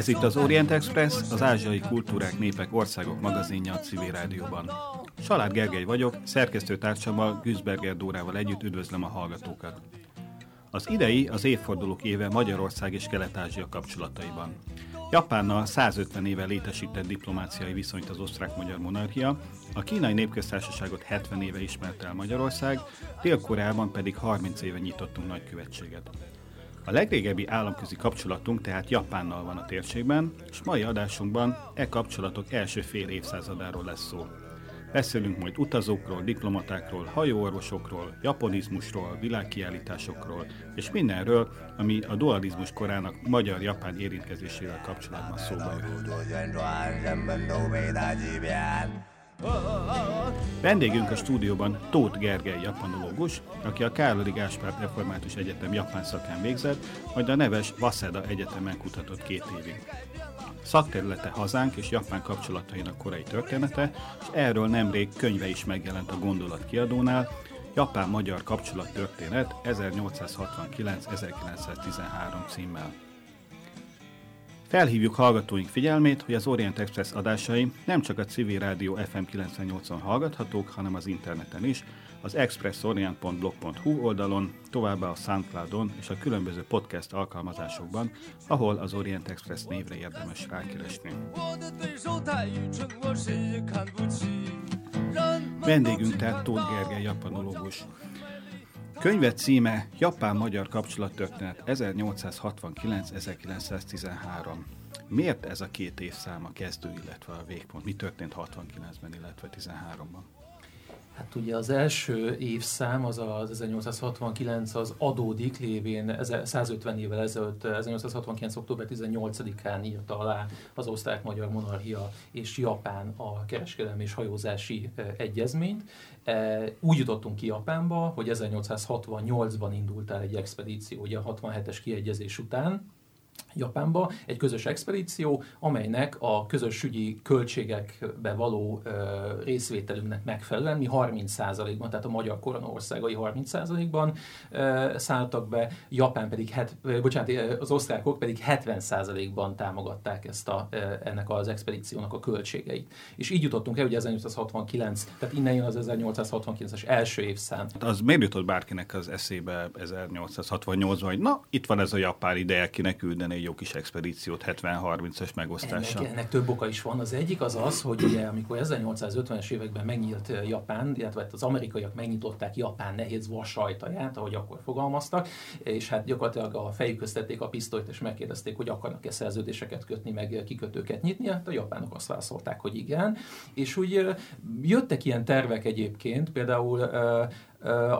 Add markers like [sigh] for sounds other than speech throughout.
Ez itt az Orient Express, az ázsiai kultúrák, népek, országok magazinja a civil rádióban. Salár Gergely vagyok, szerkesztőtársammal Güzberger Dórával együtt üdvözlöm a hallgatókat. Az idei az évfordulók éve Magyarország és Kelet-Ázsia kapcsolataiban. Japánnal 150 éve létesített diplomáciai viszonyt az osztrák-magyar monarchia, a kínai népköztársaságot 70 éve ismerte el Magyarország, Dél-Koreában pedig 30 éve nyitottunk nagykövetséget. A legrégebbi államközi kapcsolatunk tehát Japánnal van a térségben, és mai adásunkban e kapcsolatok első fél évszázadáról lesz szó. Beszélünk majd utazókról, diplomatákról, hajóorvosokról, japonizmusról, világkiállításokról, és mindenről, ami a dualizmus korának magyar-japán érintkezésével kapcsolatban szóba jött. Vendégünk a stúdióban Tóth Gergely japanológus, aki a Károli Gáspár Református Egyetem japán szakán végzett, majd a neves Waseda Egyetemen kutatott két évig. Szakterülete hazánk és Japán kapcsolatainak korai története, és erről nemrég könyve is megjelent a Gondolat kiadónál, Japán-Magyar kapcsolattörténet 1869-1913 címmel. Felhívjuk hallgatóink figyelmét, hogy az Orient Express adásai nem csak a civil rádió FM 98-on hallgathatók, hanem az interneten is, az expressorient.blog.hu oldalon, továbbá a Soundcloudon és a különböző podcast alkalmazásokban, ahol az Orient Express névre érdemes rákeresni. Vendégünk tehát Tóth Gergely japanológus. Könyve címe Japán-Magyar kapcsolattörténet 1869-1913. Miért ez a két évszám a kezdő, illetve a végpont? Mi történt 69-ben, illetve 13-ban? Hát ugye az első évszám, az az 1869, az adódik lévén 150 évvel ezelőtt, 1869. október 18-án írta alá az osztrák-magyar monarchia és Japán a kereskedelmi és hajózási egyezményt. E, úgy jutottunk ki Japánba, hogy 1868-ban indult el egy expedíció, ugye a 67-es kiegyezés után, Japánba egy közös expedíció, amelynek a közös ügyi költségekbe való ö, részvételünknek megfelelően mi 30%-ban, tehát a magyar korona országai 30%-ban ö, szálltak be, Japán pedig, het, ö, bocsánat, az osztrákok pedig 70%-ban támogatták ezt a, ö, ennek az expedíciónak a költségeit. És így jutottunk el, hogy 1869, tehát innen jön az 1869-es első évszám. Az miért jutott bárkinek az eszébe 1868-ban, hogy na, itt van ez a japán ideje, kinek küldeni egy jó kis expedíciót 70-30-as megosztással. Ennek, ennek több oka is van. Az egyik az az, hogy ugye amikor 1850-es években megnyílt eh, Japán, illetve hát az amerikaiak megnyitották Japán nehéz vas ajtaját, ahogy akkor fogalmaztak, és hát gyakorlatilag a fejük köztették a pisztolyt, és megkérdezték, hogy akarnak-e szerződéseket kötni, meg kikötőket nyitni. Hát a japánok azt válaszolták, hogy igen. És úgy eh, jöttek ilyen tervek egyébként, például eh,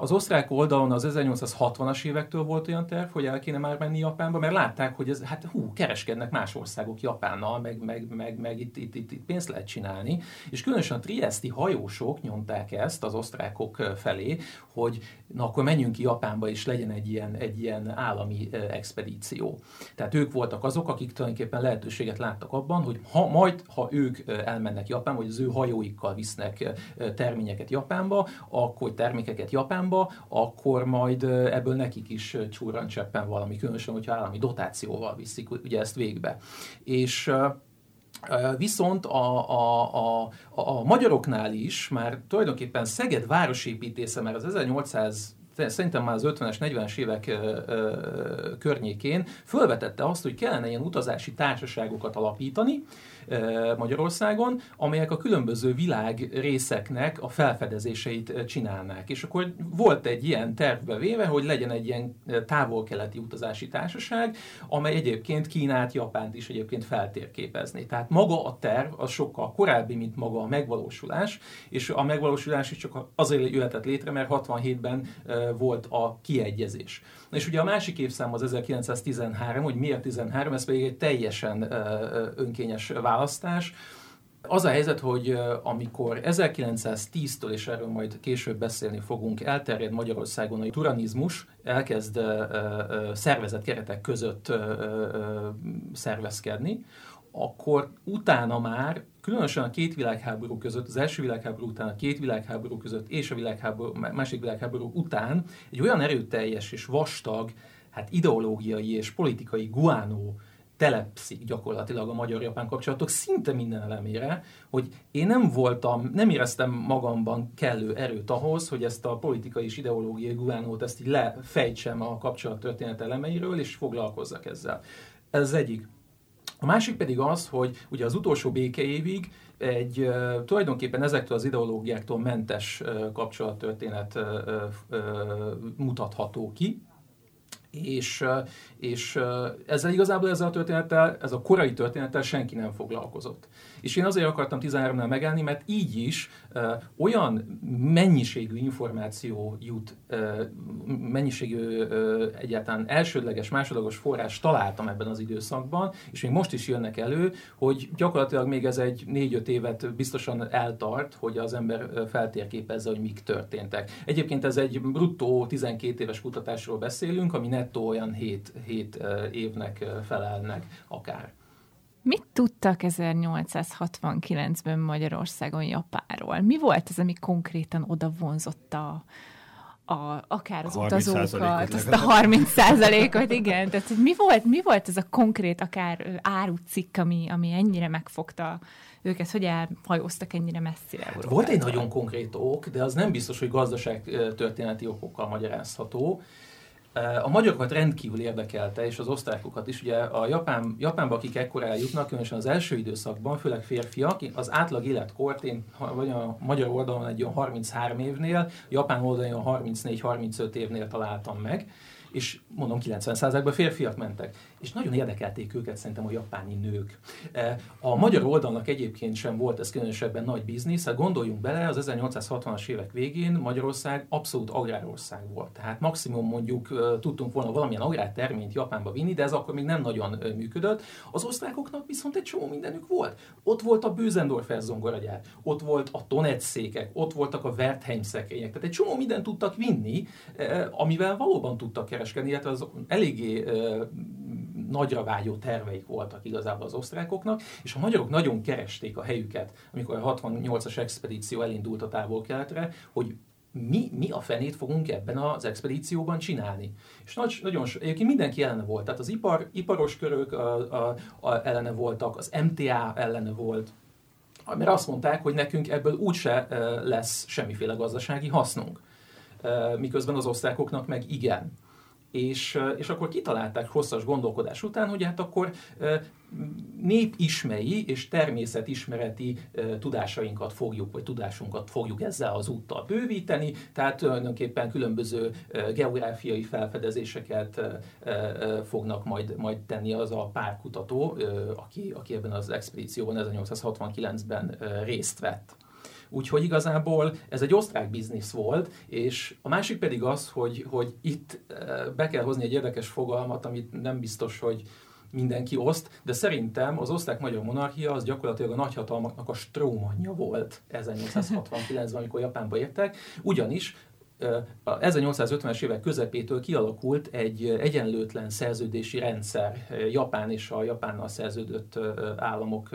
az osztrák oldalon az 1860-as évektől volt olyan terv, hogy el kéne már menni Japánba, mert látták, hogy ez, hát hú, kereskednek más országok Japánnal, meg, meg, meg, meg itt, itt, itt, itt pénzt lehet csinálni. És különösen a triesti hajósok nyomták ezt az osztrákok felé, hogy na akkor menjünk ki Japánba, és legyen egy ilyen, egy ilyen állami expedíció. Tehát ők voltak azok, akik tulajdonképpen lehetőséget láttak abban, hogy ha majd, ha ők elmennek Japánba, vagy az ő hajóikkal visznek terményeket Japánba, akkor termékeket Japánba, akkor majd ebből nekik is cseppen valami, különösen, hogyha állami dotációval viszik ugye ezt végbe. És Viszont a, a, a, a magyaroknál is már tulajdonképpen Szeged városépítésze, mert az 1800 szerintem már az 50-es, 40-es évek környékén fölvetette azt, hogy kellene ilyen utazási társaságokat alapítani, Magyarországon, amelyek a különböző világ részeknek a felfedezéseit csinálnák. És akkor volt egy ilyen tervbe véve, hogy legyen egy ilyen távol-keleti utazási társaság, amely egyébként Kínát, Japánt is egyébként feltérképezni. Tehát maga a terv az sokkal korábbi, mint maga a megvalósulás, és a megvalósulás is csak azért jöhetett létre, mert 67-ben volt a kiegyezés. És ugye a másik évszám az 1913, hogy miért 13, ez pedig egy teljesen önkényes választás. Az a helyzet, hogy amikor 1910-től, és erről majd később beszélni fogunk, elterjed Magyarországon a turanizmus, elkezd szervezett keretek között szervezkedni, akkor utána már, különösen a két világháború között, az első világháború után, a két világháború között és a világháború, másik világháború után egy olyan erőteljes és vastag, hát ideológiai és politikai guánó telepszik gyakorlatilag a magyar-japán kapcsolatok szinte minden elemére, hogy én nem voltam, nem éreztem magamban kellő erőt ahhoz, hogy ezt a politikai és ideológiai guvánót ezt így lefejtsem a kapcsolattörténet elemeiről, és foglalkozzak ezzel. Ez egyik. A másik pedig az, hogy ugye az utolsó békeévig egy tulajdonképpen ezektől az ideológiáktól mentes kapcsolattörténet mutatható ki, és, és ezzel igazából ezzel a történettel, ez a korai történettel senki nem foglalkozott. És én azért akartam 13-nál megállni, mert így is olyan mennyiségű információ jut, mennyiségű egyáltalán elsődleges, másodlagos forrás találtam ebben az időszakban, és még most is jönnek elő, hogy gyakorlatilag még ez egy 4-5 évet biztosan eltart, hogy az ember feltérképezze, hogy mik történtek. Egyébként ez egy bruttó 12 éves kutatásról beszélünk, ami nettó olyan 7, 7 évnek felelnek akár. Mit tudtak 1869-ben Magyarországon Japánról? Mi volt az, ami konkrétan oda vonzotta a, akár az utazókat, azt a 30 százalékot, igen. Tehát, hogy mi volt, mi volt ez a konkrét, akár árucikk, ami, ami ennyire megfogta őket, hogy elhajóztak ennyire messzire hát Volt egy nagyon konkrét ok, de az nem biztos, hogy gazdaság történeti okokkal magyarázható. A magyarokat rendkívül érdekelte, és az osztrákokat is. Ugye a Japán, Japánba, akik ekkor eljutnak, különösen az első időszakban, főleg férfiak, az átlag életkort, én vagy a magyar oldalon egy olyan 33 évnél, Japán oldalon 34-35 évnél találtam meg és mondom 90%-ban férfiak mentek. És nagyon érdekelték őket szerintem a japáni nők. E, a magyar oldalnak egyébként sem volt ez különösebben nagy biznisz, hát gondoljunk bele, az 1860-as évek végén Magyarország abszolút agrárország volt. Tehát maximum mondjuk tudtunk volna valamilyen agrárterményt Japánba vinni, de ez akkor még nem nagyon működött. Az osztrákoknak viszont egy csomó mindenük volt. Ott volt a Bösendorfer zongoragyár, ott volt a Tonetsz székek, ott voltak a Wertheim szekrények, tehát egy csomó mindent tudtak vinni, amivel valóban tudtak kereskedni, illetve az eléggé nagyra vágyó terveik voltak igazából az osztrákoknak, és a magyarok nagyon keresték a helyüket, amikor a 68-as expedíció elindult a távol-keletre, hogy mi, mi a fenét fogunk ebben az expedícióban csinálni. És nagy, nagyon, egyébként mindenki ellene volt, tehát az ipar, iparos körök a, a, a, ellene voltak, az MTA ellene volt, mert azt mondták, hogy nekünk ebből úgyse lesz semmiféle gazdasági hasznunk. Miközben az osztrákoknak meg igen. És, és akkor kitalálták hosszas gondolkodás után, hogy hát akkor népismei és természetismereti tudásainkat fogjuk, vagy tudásunkat fogjuk ezzel az úttal bővíteni, tehát tulajdonképpen különböző geográfiai felfedezéseket fognak majd, majd tenni az a pár kutató, aki, aki ebben az expedícióban 1869-ben részt vett. Úgyhogy igazából ez egy osztrák biznisz volt, és a másik pedig az, hogy, hogy itt eh, be kell hozni egy érdekes fogalmat, amit nem biztos, hogy mindenki oszt, de szerintem az osztrák-magyar monarchia az gyakorlatilag a nagyhatalmaknak a strómanja volt [laughs] 1869-ben, amikor Japánba értek, ugyanis a 1850-es évek közepétől kialakult egy egyenlőtlen szerződési rendszer Japán és a Japánnal szerződött államok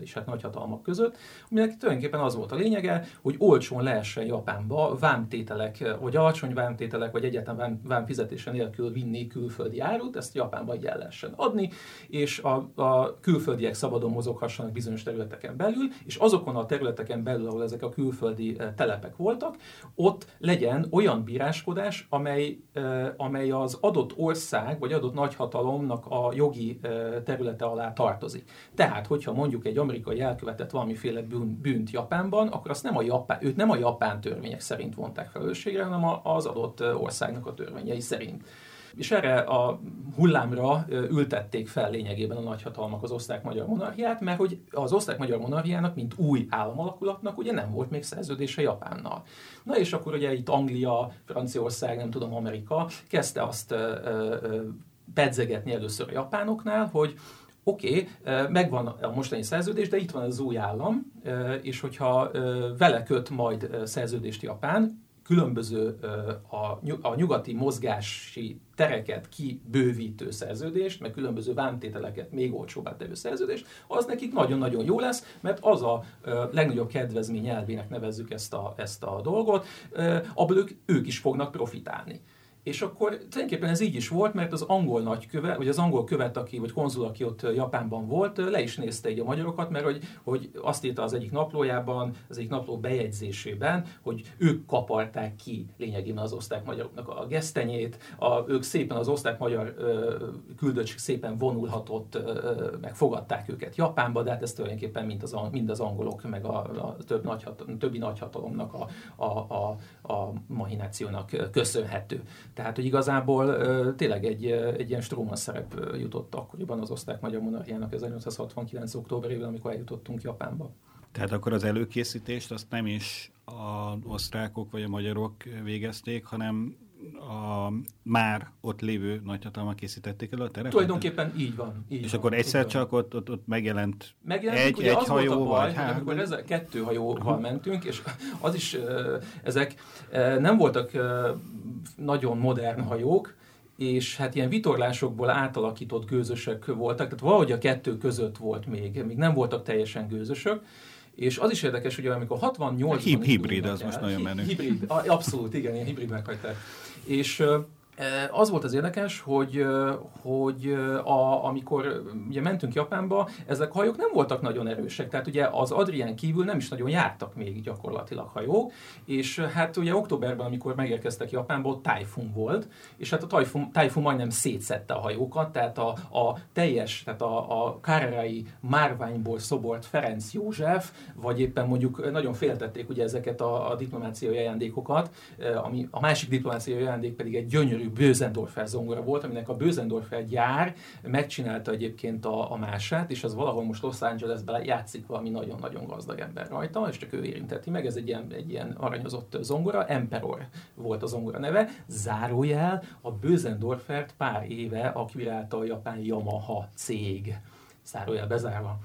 és hát nagyhatalmak között, aminek tulajdonképpen az volt a lényege, hogy olcsón lehessen Japánba vámtételek, vagy alacsony vámtételek, vagy egyáltalán vám, fizetése nélkül vinni külföldi árut, ezt Japánba így lehessen adni, és a, a külföldiek szabadon mozoghassanak bizonyos területeken belül, és azokon a területeken belül, ahol ezek a külföldi telepek voltak, ott legyen olyan bíráskodás, amely, amely az adott ország vagy adott nagyhatalomnak a jogi területe alá tartozik. Tehát, hogyha mondjuk egy amerikai elkövetett valamiféle bűn, bűnt Japánban, akkor azt nem a japán, őt nem a japán törvények szerint vonták felelősségre, hanem az adott országnak a törvényei szerint. És erre a hullámra ültették fel lényegében a nagyhatalmak az osztrák-magyar monarchiát, mert hogy az osztrák-magyar monarchiának, mint új államalakulatnak, ugye nem volt még szerződése Japánnal. Na és akkor ugye itt Anglia, Franciaország, nem tudom, Amerika kezdte azt pedzegetni először a japánoknál, hogy oké, okay, megvan a mostani szerződés, de itt van az új állam, és hogyha vele köt majd szerződést Japán, különböző a nyugati mozgási tereket kibővítő szerződést, meg különböző vámtételeket még olcsóbbá tevő szerződést, az nekik nagyon-nagyon jó lesz, mert az a legnagyobb kedvezmény elvének nevezzük ezt a, ezt a dolgot, abból ők, ők is fognak profitálni. És akkor tulajdonképpen ez így is volt, mert az angol nagykövet, vagy az angol követ, aki, vagy konzul, aki ott Japánban volt, le is nézte egy a magyarokat, mert hogy, hogy azt írta az egyik naplójában, az egyik napló bejegyzésében, hogy ők kaparták ki lényegében az osztrák-magyaroknak a gesztenyét, a, ők szépen az osztrák-magyar küldöttség szépen vonulhatott, meg fogadták őket Japánba, de hát ez tulajdonképpen mind az, mind az angolok, meg a, a több nagyhat, többi nagyhatalomnak, a, a, a, a mahinációnak köszönhető. Tehát, hogy igazából tényleg egy, egy ilyen stróman szerep jutott akkoriban az osztrák-magyar monarchiának 1869. októberében, amikor eljutottunk Japánba. Tehát akkor az előkészítést azt nem is az osztrákok vagy a magyarok végezték, hanem a már ott lévő nagyhatalmak készítették el a terepet? Tulajdonképpen így van. Így és van, akkor egyszer csak ott, ott, ott megjelent, megjelent egy, egy az hajó, volt a baj, vagy három? amikor ezzel kettő hajóval mentünk, és az is, ezek nem voltak nagyon modern hajók, és hát ilyen vitorlásokból átalakított gőzösök voltak, tehát valahogy a kettő között volt még, még nem voltak teljesen gőzösök, és az is érdekes, hogy amikor 68 Hib- hibrid, az most nagyon menő. Hibrid, abszolút, igen, ilyen hibrid meghagyták. És az volt az érdekes, hogy, hogy a, amikor ugye mentünk Japánba, ezek a hajók nem voltak nagyon erősek, tehát ugye az Adrián kívül nem is nagyon jártak még gyakorlatilag hajók, és hát ugye októberben, amikor megérkeztek Japánba, ott tájfun volt, és hát a tájfun, tájfun majdnem szétszette a hajókat, tehát a, a teljes, tehát a, a kárerai márványból szobort Ferenc József, vagy éppen mondjuk nagyon féltették ugye ezeket a, a diplomáciai ajándékokat, ami a másik diplomáciai ajándék pedig egy gyönyörű Bösendorfer zongora volt, aminek a Bösendorfer gyár megcsinálta egyébként a, a mását, és az valahol most Los Angelesben játszik valami nagyon-nagyon gazdag ember rajta, és csak ő érinteti meg, ez egy ilyen, egy ilyen aranyozott zongora, Emperor volt a zongora neve, zárójel a Bösendorfert pár éve akvirálta a japán Yamaha cég, zárójel bezárva.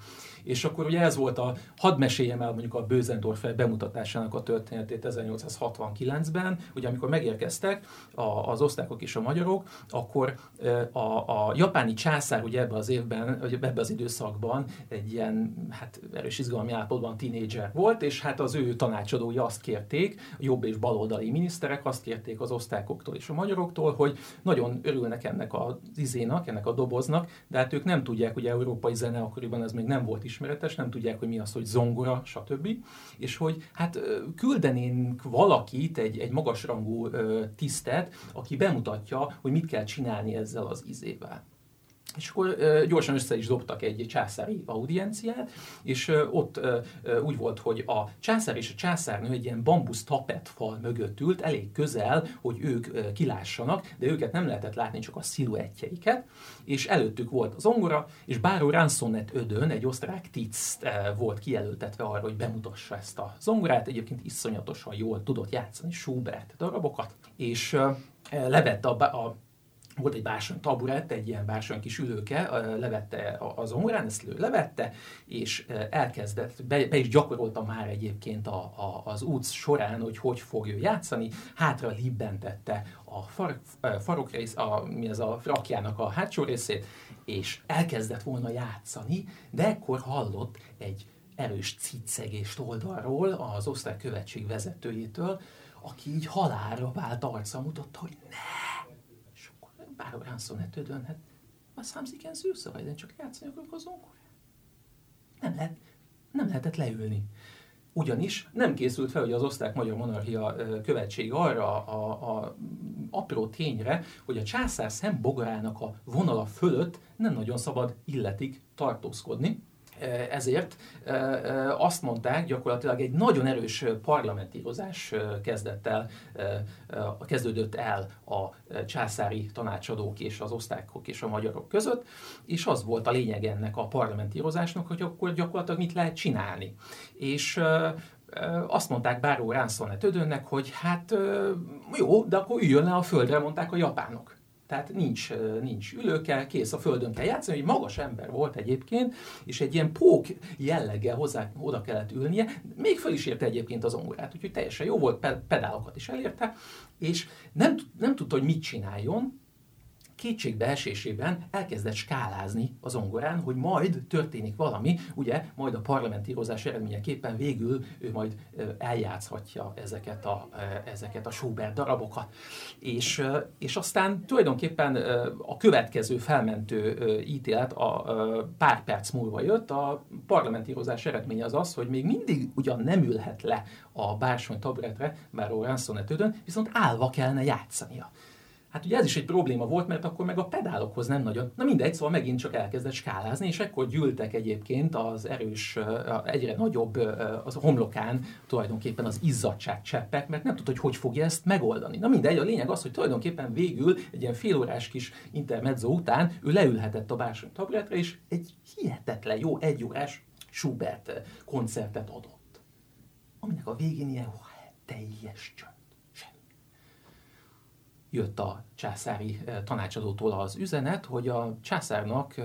És akkor ugye ez volt a, hadd meséljem el mondjuk a Bösendorfer bemutatásának a történetét 1869-ben, ugye amikor megérkeztek a, az osztrákok és a magyarok, akkor a, a japáni császár ugye ebbe az évben, vagy ebbe az időszakban egy ilyen hát erős izgalmi állapotban tínédzser volt, és hát az ő tanácsadói azt kérték, a jobb és baloldali miniszterek azt kérték az osztrákoktól és a magyaroktól, hogy nagyon örülnek ennek az izénak, ennek a doboznak, de hát ők nem tudják, hogy európai zene akkoriban ez még nem volt ismeretes, nem tudják, hogy mi az, hogy zongora, stb. És hogy hát küldenénk valakit, egy, egy magasrangú tisztet, aki bemutatja, hogy mit kell csinálni ezzel az izével. És akkor gyorsan össze is dobtak egy császári audienciát, és ott úgy volt, hogy a császár és a császárnő egy ilyen bambusz tapet fal mögött ült, elég közel, hogy ők kilássanak, de őket nem lehetett látni, csak a sziluettjeiket, és előttük volt az ongora, és Báró Ransonnet Ödön, egy osztrák tiszt volt kijelöltetve arra, hogy bemutassa ezt a zongorát, egyébként iszonyatosan jól tudott játszani Schubert darabokat, és levette a, a volt egy bársony taburett, egy ilyen bársony kis ülőke, levette az ongorán, ezt levette, és elkezdett, be, be is gyakorolta már egyébként a, a, az út során, hogy hogy fog ő játszani, hátra libbentette a far, farokrész, a, mi ez a frakjának a hátsó részét, és elkezdett volna játszani, de ekkor hallott egy erős cicegést oldalról, az osztály követség vezetőjétől, aki így halálra vált arca mutatta, hogy ne, ne tödön, hát Sie gern süße, vagy én csak játszani akarok az zongorán. Nem, lehet, nem lehetett leülni. Ugyanis nem készült fel, hogy az osztrák-magyar monarchia követség arra a, a apró tényre, hogy a császár szembogarának a vonala fölött nem nagyon szabad illetik tartózkodni, ezért azt mondták, gyakorlatilag egy nagyon erős parlamentírozás kezdett el, kezdődött el a császári tanácsadók és az osztákok és a magyarok között, és az volt a lényeg ennek a parlamentírozásnak, hogy akkor gyakorlatilag mit lehet csinálni. És azt mondták Báró Ránszonnet Ödönnek, hogy hát jó, de akkor üljön le a földre, mondták a japánok tehát nincs, nincs ülőke, kész, a földön kell játszani, egy magas ember volt egyébként, és egy ilyen pók jelleggel hozzá, oda kellett ülnie, még föl is érte egyébként az ongorát, úgyhogy teljesen jó volt, pedálokat is elérte, és nem, nem tudta, hogy mit csináljon, kétségbeesésében elkezdett skálázni az zongorán, hogy majd történik valami, ugye, majd a parlamentírozás eredményeképpen végül ő majd eljátszhatja ezeket a, ezeket a Schubert darabokat. És, és aztán tulajdonképpen a következő felmentő ítélet a pár perc múlva jött, a parlamentírozás eredménye az az, hogy még mindig ugyan nem ülhet le a bársony tabletre, bár Ransonetődön, viszont állva kellene játszania. Hát ugye ez is egy probléma volt, mert akkor meg a pedálokhoz nem nagyon. Na mindegy, szóval megint csak elkezdett skálázni, és ekkor gyűltek egyébként az erős, egyre nagyobb az homlokán tulajdonképpen az izzadság cseppek, mert nem tudta, hogy hogy fogja ezt megoldani. Na mindegy, a lényeg az, hogy tulajdonképpen végül egy ilyen félórás kis intermezzo után ő leülhetett a bársony tabletre, és egy hihetetlen jó egyórás Schubert koncertet adott. Aminek a végén ilyen teljes csönd jött a császári tanácsadótól az üzenet, hogy a császárnak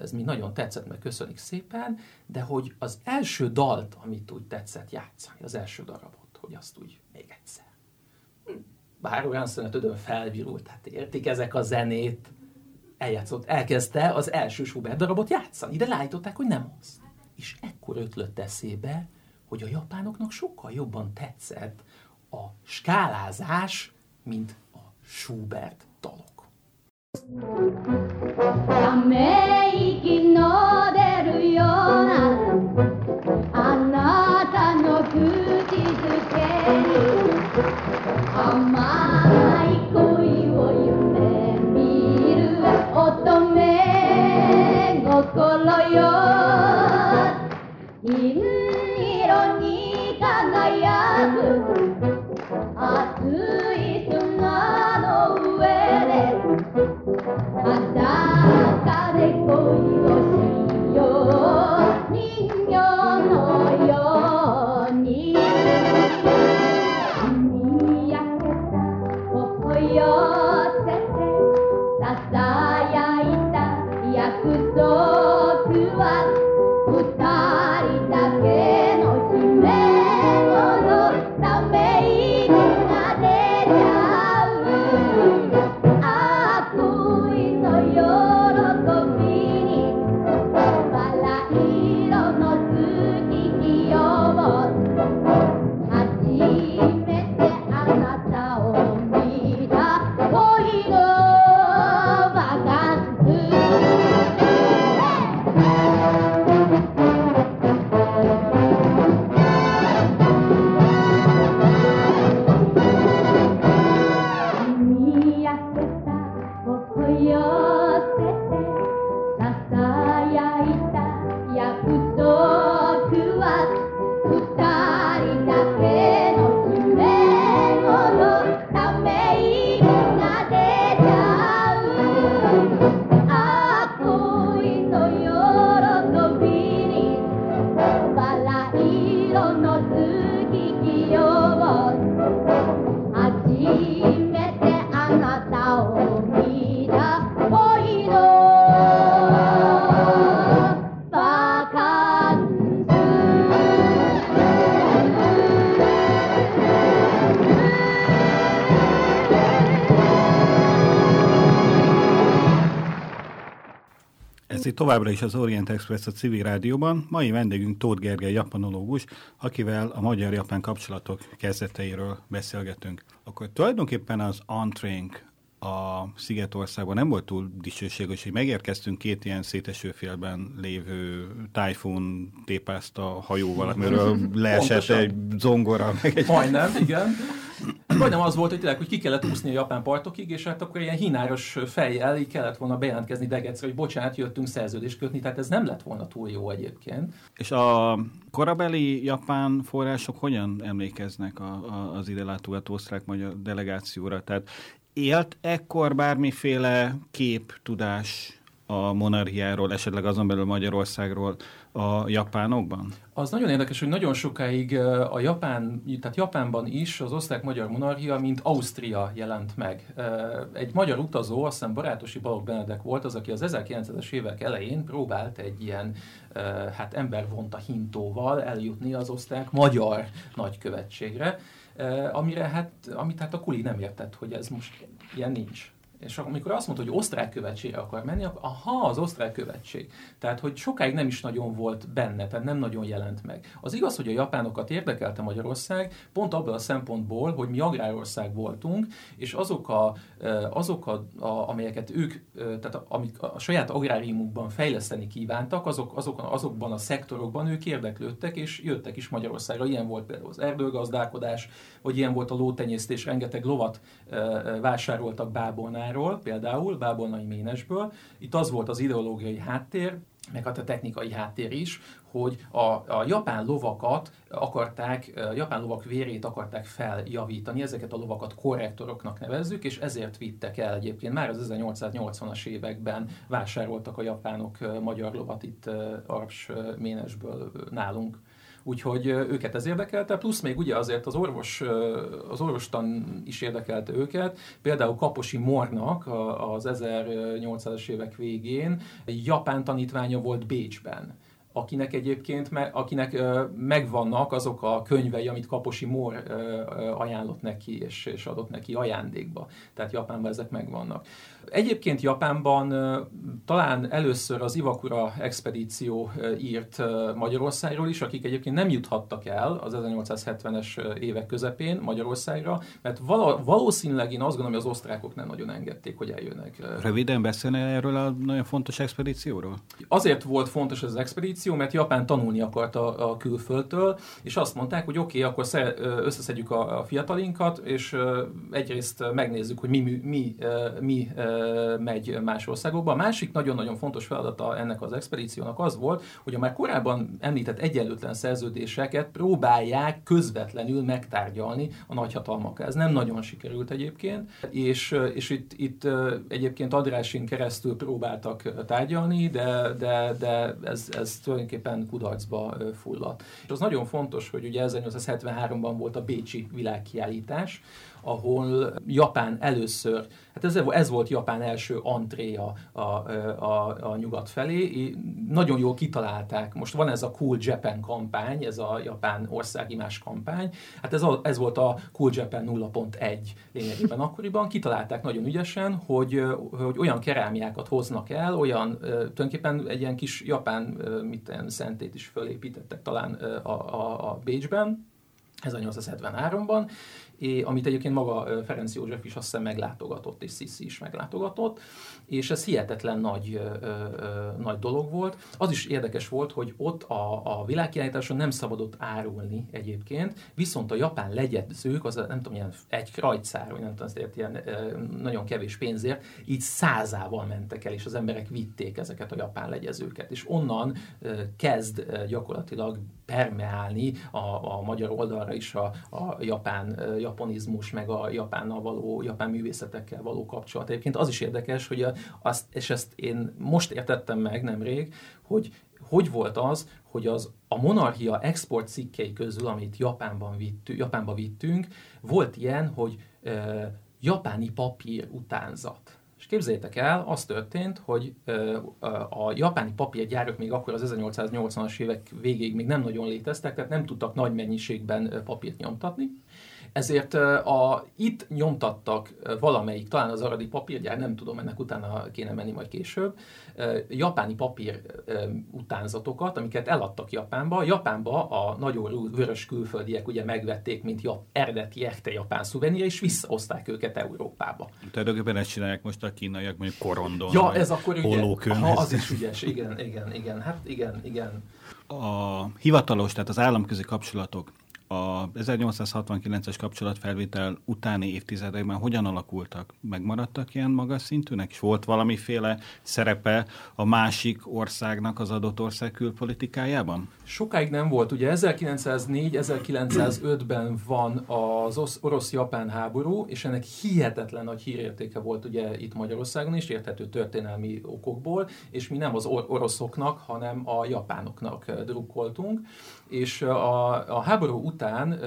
ez mi nagyon tetszett, meg köszönik szépen, de hogy az első dalt, amit úgy tetszett játszani, az első darabot, hogy azt úgy még egyszer. Hm, bár olyan szünetődön felvirult, hát értik ezek a zenét, eljátszott, elkezdte az első Schubert darabot játszani, de lájtották, hogy nem az. És ekkor ötlött eszébe, hogy a japánoknak sokkal jobban tetszett a skálázás, mint Schubert dalok. Amelyik nagy derüljön annak a küldítőkei, a 恋をしよう。人形の továbbra is az Orient Express a civil rádióban. Mai vendégünk Tóth Gergely japanológus, akivel a magyar-japán kapcsolatok kezdeteiről beszélgetünk. Akkor tulajdonképpen az antrénk a Szigetországban nem volt túl dicsőséges, hogy megérkeztünk két ilyen szétesőfélben lévő tájfun tépázta hajóval, amiről [laughs] leesett egy zongora. Meg egy... Majdnem, igen. Majdnem az volt, hogy tényleg, hogy ki kellett úszni a japán partokig, és hát akkor ilyen hináros fejjel így kellett volna bejelentkezni Degecre, hogy bocsánat, jöttünk szerződést kötni, tehát ez nem lett volna túl jó egyébként. És a korabeli japán források hogyan emlékeznek a, a, az ide látogató osztrák-magyar delegációra? Tehát élt ekkor bármiféle kép, tudás a monarchiáról, esetleg azon belül Magyarországról a japánokban? Az nagyon érdekes, hogy nagyon sokáig a Japán, tehát Japánban is az osztrák-magyar monarchia, mint Ausztria jelent meg. Egy magyar utazó, azt hiszem Barátosi Balogh Benedek volt az, aki az 1900-es évek elején próbált egy ilyen hát embervonta hintóval eljutni az osztrák-magyar nagykövetségre, amire hát, amit hát a kuli nem értett, hogy ez most ilyen nincs És amikor azt mondta, hogy osztrák követségre akar menni, akkor aha, az osztrák követség. Tehát, hogy sokáig nem is nagyon volt benne, tehát nem nagyon jelent meg. Az igaz, hogy a japánokat érdekelte Magyarország, pont abban a szempontból, hogy mi agrárország voltunk, és azok, a, azok a, a, amelyeket ők, tehát amik a saját agráriumukban fejleszteni kívántak, azok, azok, azokban a szektorokban ők érdeklődtek, és jöttek is Magyarországra. Ilyen volt például az erdőgazdálkodás, vagy ilyen volt a lótenyésztés, rengeteg lovat vásároltak Bábolnál, Ménáról, például Bábolnai Ménesből. Itt az volt az ideológiai háttér, meg hát a technikai háttér is, hogy a, a japán lovakat akarták, japán lovak vérét akarták feljavítani, ezeket a lovakat korrektoroknak nevezzük, és ezért vittek el egyébként. Már az 1880-as években vásároltak a japánok magyar lovat itt Arps Ménesből nálunk úgyhogy őket ez érdekelte, plusz még ugye azért az, orvos, az orvostan is érdekelte őket, például Kaposi Mornak az 1800-as évek végén japán tanítványa volt Bécsben akinek egyébként akinek megvannak azok a könyvei, amit Kaposi Mór ajánlott neki és, és adott neki ajándékba. Tehát Japánban ezek megvannak. Egyébként Japánban talán először az Iwakura expedíció írt Magyarországról is, akik egyébként nem juthattak el az 1870-es évek közepén Magyarországra, mert val- valószínűleg én azt gondolom, hogy az osztrákok nem nagyon engedték, hogy eljönnek. Röviden beszélne erről a nagyon fontos expedícióról? Azért volt fontos ez az expedíció, mert Japán tanulni akart a, a külföldtől, és azt mondták, hogy oké, okay, akkor összeszedjük a, a fiatalinkat, és egyrészt megnézzük, hogy mi, mi, mi, mi megy más országokba. A másik nagyon-nagyon fontos feladata ennek az expedíciónak az volt, hogy a már korábban említett egyenlőtlen szerződéseket próbálják közvetlenül megtárgyalni a nagyhatalmak. Ez nem nagyon sikerült egyébként, és, és itt, itt egyébként Adrásin keresztül próbáltak tárgyalni, de, de, de ez, ez tulajdonképpen kudarcba fulladt. És az nagyon fontos, hogy ugye 1873-ban volt a Bécsi világkiállítás, ahol Japán először, hát ez, ez volt Japán első antréja a, a, a nyugat felé, nagyon jól kitalálták, most van ez a Cool Japan kampány, ez a japán országimás kampány, hát ez, a, ez volt a Cool Japan 0.1 lényegében [laughs] akkoriban, kitalálták nagyon ügyesen, hogy, hogy olyan kerámiákat hoznak el, olyan tulajdonképpen egy ilyen kis japán mit szentét is fölépítettek talán a, a, a Bécsben, 1873-ban, amit egyébként maga Ferenc József is azt hiszem meglátogatott, és Sziszi is meglátogatott, és ez hihetetlen nagy, ö, ö, nagy dolog volt. Az is érdekes volt, hogy ott a, a világkiállításon nem szabadott árulni egyébként, viszont a japán legyedzők, az nem tudom, ilyen egy krajcár, vagy nem tudom, azért ilyen ö, nagyon kevés pénzért, így százával mentek el, és az emberek vitték ezeket a japán legyezőket, és onnan ö, kezd gyakorlatilag permeálni a, a magyar oldalra is a, a japán japonizmus, meg a japánnal való, japán művészetekkel való kapcsolat. Egyébként az is érdekes, hogy a, azt, és ezt én most értettem meg nemrég, hogy hogy volt az, hogy az a monarchia export cikkei közül, amit Japánban vittünk, Japánba vittünk, volt ilyen, hogy e, japáni papír utánzat. És képzeljétek el, az történt, hogy a japáni papírgyárak még akkor az 1880-as évek végéig még nem nagyon léteztek, tehát nem tudtak nagy mennyiségben papírt nyomtatni, ezért a, itt nyomtattak valamelyik, talán az aradi papírgyár, nem tudom, ennek utána kéne menni majd később, japáni papír utánzatokat, amiket eladtak Japánba. Japánba a nagyon vörös külföldiek ugye megvették, mint jap, eredeti echte japán szuvenír, és visszaozták őket Európába. Tulajdonképpen ezt csinálják most a kínaiak, mondjuk korondon, Ja, ez akkor ugye, ha, az is ügyes, igen, igen, igen, hát igen, igen. A hivatalos, tehát az államközi kapcsolatok a 1869-es kapcsolatfelvétel utáni évtizedekben hogyan alakultak? Megmaradtak ilyen magas szintűnek? És volt valamiféle szerepe a másik országnak az adott ország külpolitikájában? Sokáig nem volt. Ugye 1904-1905-ben van az orosz-japán háború, és ennek hihetetlen nagy hírértéke volt ugye itt Magyarországon is, érthető történelmi okokból, és mi nem az oroszoknak, hanem a japánoknak drukkoltunk. És a, a háború után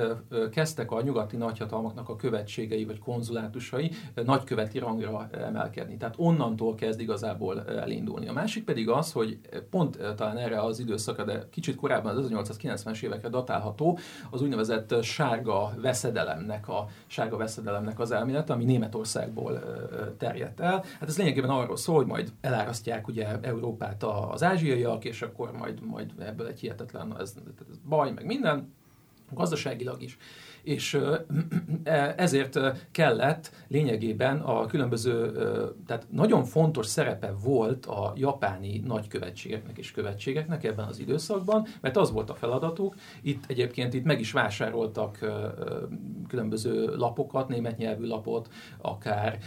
kezdtek a nyugati nagyhatalmaknak a követségei vagy konzulátusai nagyköveti rangra emelkedni. Tehát onnantól kezd igazából elindulni. A másik pedig az, hogy pont talán erre az időszakra, de kicsit korábban az 1890-es évekre datálható, az úgynevezett sárga veszedelemnek, a sárga veszedelemnek az elmélet, ami Németországból terjedt el. Hát ez lényegében arról szól, hogy majd elárasztják ugye Európát az ázsiaiak, és akkor majd, majd ebből egy hihetetlen ez, ez baj, meg minden, gazdaságilag is és ezért kellett lényegében a különböző, tehát nagyon fontos szerepe volt a japáni nagykövetségeknek és követségeknek ebben az időszakban, mert az volt a feladatuk. Itt egyébként itt meg is vásároltak különböző lapokat, német nyelvű lapot, akár,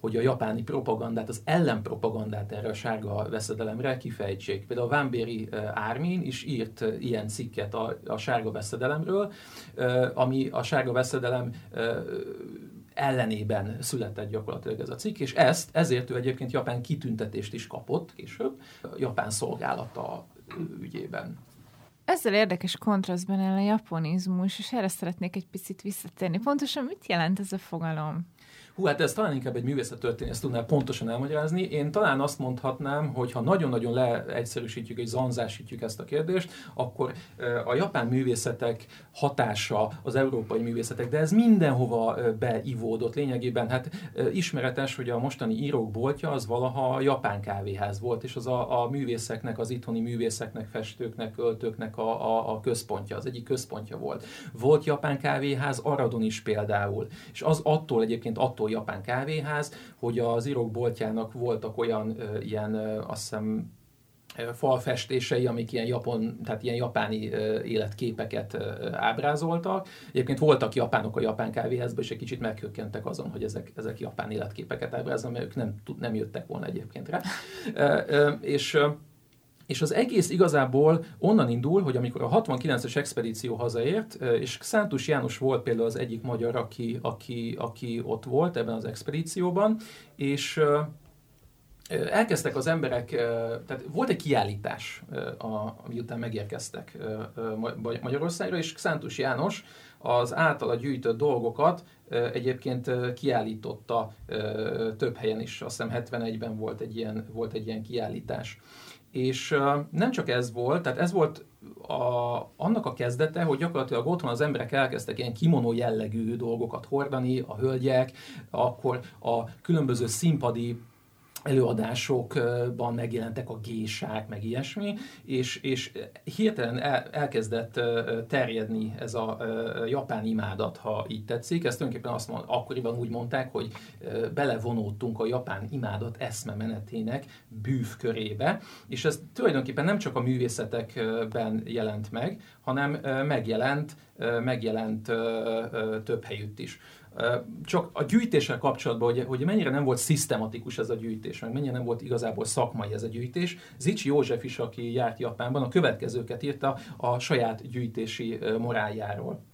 hogy a japáni propagandát, az ellenpropagandát erre a sárga veszedelemre kifejtsék. Például a Vámbéri Ármin is írt ilyen cikket a, a sárga veszedelemről, ami a sárga veszedelem ellenében született gyakorlatilag ez a cikk, és ezt ezért ő egyébként Japán kitüntetést is kapott később, Japán szolgálata ügyében. Ezzel érdekes kontrasztban el a japonizmus, és erre szeretnék egy picit visszatérni. Pontosan mit jelent ez a fogalom? Hú, hát ez talán inkább egy művészettörténész tudná pontosan elmagyarázni. Én talán azt mondhatnám, hogy ha nagyon-nagyon leegyszerűsítjük és zanzásítjuk ezt a kérdést, akkor a japán művészetek hatása az európai művészetek, de ez mindenhova beivódott lényegében. Hát ismeretes, hogy a mostani írók boltja az valaha a japán kávéház volt, és az a, a művészeknek, az itthoni művészeknek, festőknek, költőknek a, a, a központja, az egyik központja volt. Volt japán kávéház Aradon is például, és az attól egyébként attól japán kávéház, hogy az írók boltjának voltak olyan ilyen, azt hiszem, falfestései, amik ilyen, japon, tehát ilyen japáni életképeket ábrázoltak. Egyébként voltak japánok a japán kávéházban, és egy kicsit meghökkentek azon, hogy ezek, ezek japán életképeket ábrázolnak, mert ők nem, nem jöttek volna egyébként rá. És és az egész igazából onnan indul, hogy amikor a 69-es expedíció hazaért, és Szántus János volt például az egyik magyar, aki, aki, aki ott volt ebben az expedícióban, és elkezdtek az emberek, tehát volt egy kiállítás, miután megérkeztek Magyarországra, és Szántus János az általa gyűjtött dolgokat egyébként kiállította több helyen is, azt hiszem 71-ben volt egy ilyen, volt egy ilyen kiállítás. És nem csak ez volt, tehát ez volt a, annak a kezdete, hogy gyakorlatilag otthon az emberek elkezdtek ilyen kimono jellegű dolgokat hordani, a hölgyek, akkor a különböző színpadi előadásokban megjelentek a gésák, meg ilyesmi, és, és hirtelen el, elkezdett terjedni ez a japán imádat, ha így tetszik. Ezt tulajdonképpen azt mond, akkoriban úgy mondták, hogy belevonódtunk a japán imádat eszmemenetének bűvkörébe, és ez tulajdonképpen nem csak a művészetekben jelent meg, hanem megjelent, megjelent több helyütt is. Csak a gyűjtéssel kapcsolatban, hogy, hogy mennyire nem volt szisztematikus ez a gyűjtés, meg mennyire nem volt igazából szakmai ez a gyűjtés. Zicsi József is, aki járt Japánban, a következőket írta a saját gyűjtési moráljáról.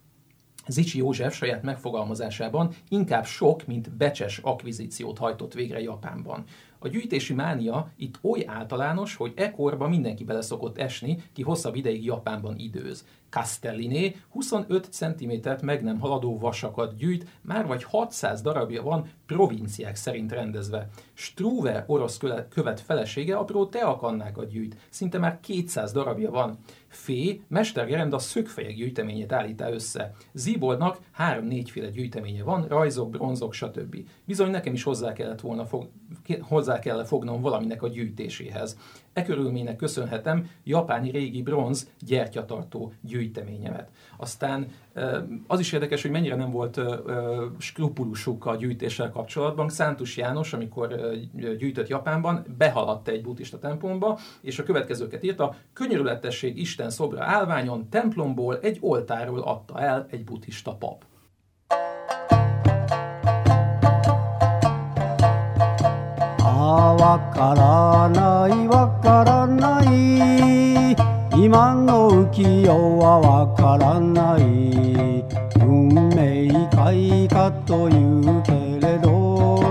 Zicsi József saját megfogalmazásában inkább sok, mint becses akvizíciót hajtott végre Japánban. A gyűjtési mánia itt oly általános, hogy ekkorban mindenki bele szokott esni, ki hosszabb ideig Japánban időz. Castelliné 25 cm meg nem haladó vasakat gyűjt, már vagy 600 darabja van provinciák szerint rendezve. Struve orosz követ felesége apró teakannákat gyűjt, szinte már 200 darabja van. Fé, Mester Gerenda szögfejek gyűjteményét állítá össze. Ziboldnak három-négyféle gyűjteménye van, rajzok, bronzok, stb. Bizony nekem is hozzá kellett volna fog, hozzá kell fognom valaminek a gyűjtéséhez. E körülménynek köszönhetem japáni régi bronz gyertyatartó gyűjteményemet. Aztán az is érdekes, hogy mennyire nem volt skrupulusuk a gyűjtéssel kapcsolatban. Szántus János, amikor gyűjtött Japánban, behaladt egy buddhista templomba, és a következőket írta, könyörületesség Isten szobra állványon, templomból, egy oltáról adta el egy buddhista pap. わからないわからない。今の浮世はわからない。運命開花というけれど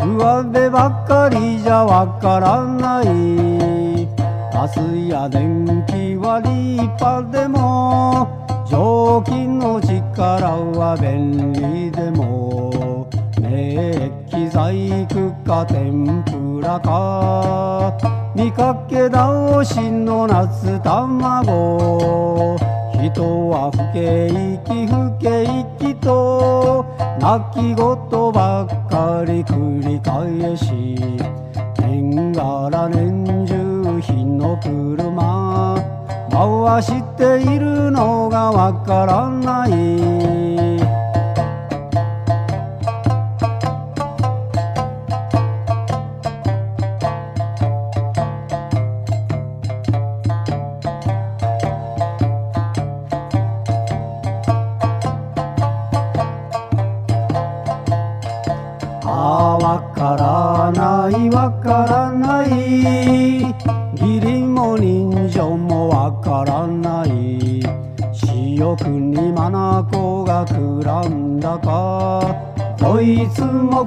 上辺ばっかりじゃわからない。明日や電気は立派でも雑巾の力は便利でもメッキ細工か天ぷらか見かけ倒しの夏卵。人は不景気不景気と泣き言ばっかり繰り返し年がら年中日の車。回しているのがわからない。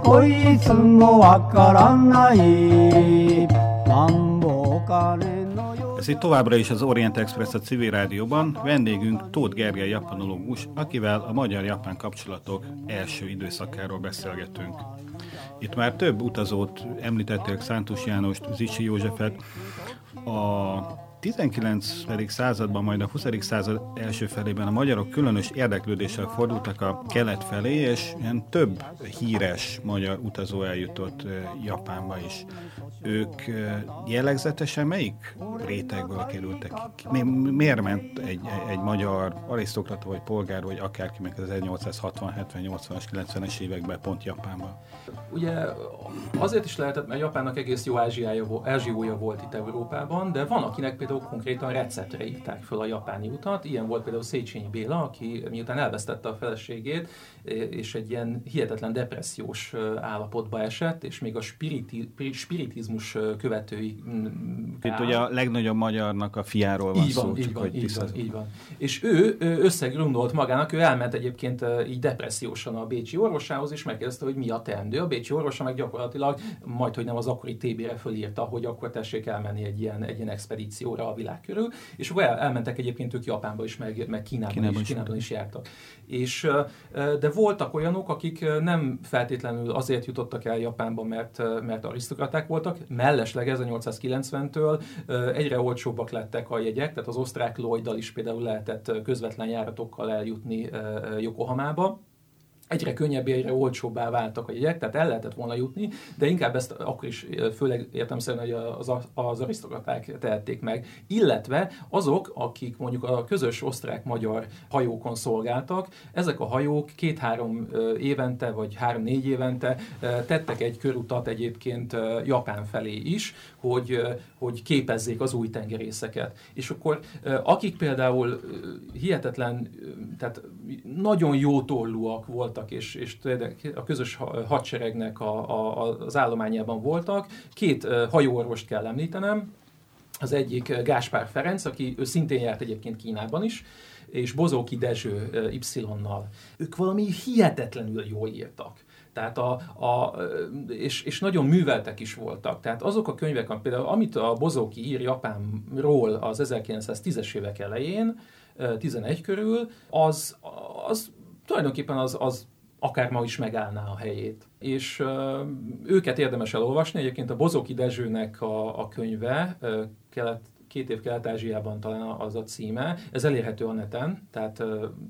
こいつもわからない Ez itt továbbra is az Orient Express a civil rádióban. Vendégünk Tóth Gergely japanológus, akivel a magyar-japán kapcsolatok első időszakáról beszélgetünk. Itt már több utazót említettek, Szántus Jánost, Zicsi Józsefet. A 19. században, majd a 20. század első felében a magyarok különös érdeklődéssel fordultak a kelet felé, és ilyen több híres magyar utazó eljutott Japánba is. Ők jellegzetesen melyik rétegből kerültek ki? Mi, miért ment egy, egy magyar arisztokrata vagy polgár, vagy akárki meg az 1860, 70, 80-as, 90-es években pont Japánba? Ugye azért is lehetett, mert Japánnak egész jó Ázsiája, Ázsiója volt itt Európában, de van, akinek például konkrétan receptre írták föl a japáni utat. Ilyen volt például Széchenyi Béla, aki miután elvesztette a feleségét, és egy ilyen hihetetlen depressziós állapotba esett, és még a spiriti, spiritizmus követői... Mm, Itt ugye a legnagyobb magyarnak a fiáról van, így van szó, így csak van, hogy így van, így van. És ő összegrondolt magának, ő elment egyébként így depressziósan a Bécsi orvosához, és megkérdezte, hogy mi a teendő. A Bécsi orvosa meg gyakorlatilag majd, hogy nem az akkori TB-re fölírta, hogy akkor tessék elmenni egy ilyen, egy ilyen expedícióra a világ körül, és akkor el, elmentek egyébként ők Japánba is, meg, meg Kínában, Kínában, is, Kínában is jártak. És, de voltak olyanok, akik nem feltétlenül azért jutottak el Japánba, mert, mert arisztokraták voltak, mellesleg 1890-től egyre olcsóbbak lettek a jegyek, tehát az osztrák Lloyddal is például lehetett közvetlen járatokkal eljutni Yokohamába, egyre könnyebb, egyre olcsóbbá váltak a jegyek, tehát el lehetett volna jutni, de inkább ezt akkor is főleg értem szerint, hogy az, az arisztokraták tehették meg, illetve azok, akik mondjuk a közös osztrák-magyar hajókon szolgáltak, ezek a hajók két-három évente, vagy három-négy évente tettek egy körutat egyébként Japán felé is, hogy, hogy képezzék az új tengerészeket. És akkor akik például hihetetlen, tehát nagyon jó tollúak voltak, és, és a közös hadseregnek a, a, az állományában voltak, két hajóorvost kell említenem, az egyik Gáspár Ferenc, aki ő szintén járt egyébként Kínában is, és Bozóki Dezső Y-nal. Ők valami hihetetlenül jól írtak. Tehát a, a, és, és nagyon műveltek is voltak. Tehát azok a könyvek, például amit a Bozóki ír Japánról az 1910-es évek elején, 11 körül, az, az tulajdonképpen az, az akár ma is megállná a helyét. És őket érdemes elolvasni, egyébként a Bozoki Dezsőnek a, a könyve, uh, kelet, két év Kelet-Ázsiában talán az a címe. Ez elérhető a neten, tehát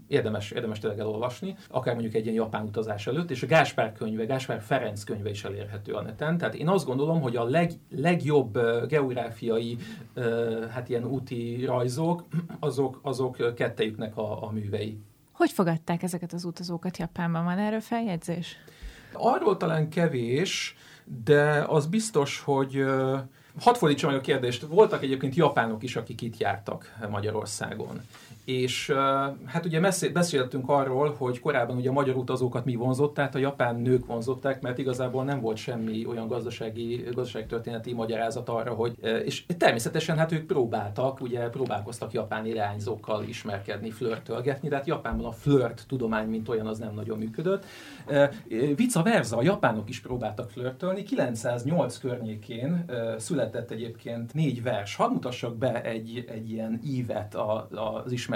érdemes, érdemes tényleg elolvasni, akár mondjuk egy ilyen japán utazás előtt, és a Gáspár könyve, Gáspár Ferenc könyve is elérhető a neten. Tehát én azt gondolom, hogy a leg, legjobb geográfiai, uh, hát ilyen úti rajzok, azok, azok kettejüknek a, a művei. Hogy fogadták ezeket az utazókat Japánban? Van erről feljegyzés? Arról talán kevés, de az biztos, hogy Hadd fordítsam meg a kérdést. Voltak egyébként japánok is, akik itt jártak Magyarországon. És hát ugye beszéltünk arról, hogy korábban ugye a magyar utazókat mi vonzott, tehát a japán nők vonzották, mert igazából nem volt semmi olyan gazdasági, gazdaságtörténeti magyarázat arra, hogy, és természetesen hát ők próbáltak, ugye próbálkoztak japán irányzókkal ismerkedni, flörtölgetni, de hát Japánban a flört tudomány, mint olyan, az nem nagyon működött. Vice versa, a japánok is próbáltak flörtölni, 908 környékén született egyébként négy vers. Hadd mutassak be egy, egy ilyen ívet az ismerkedés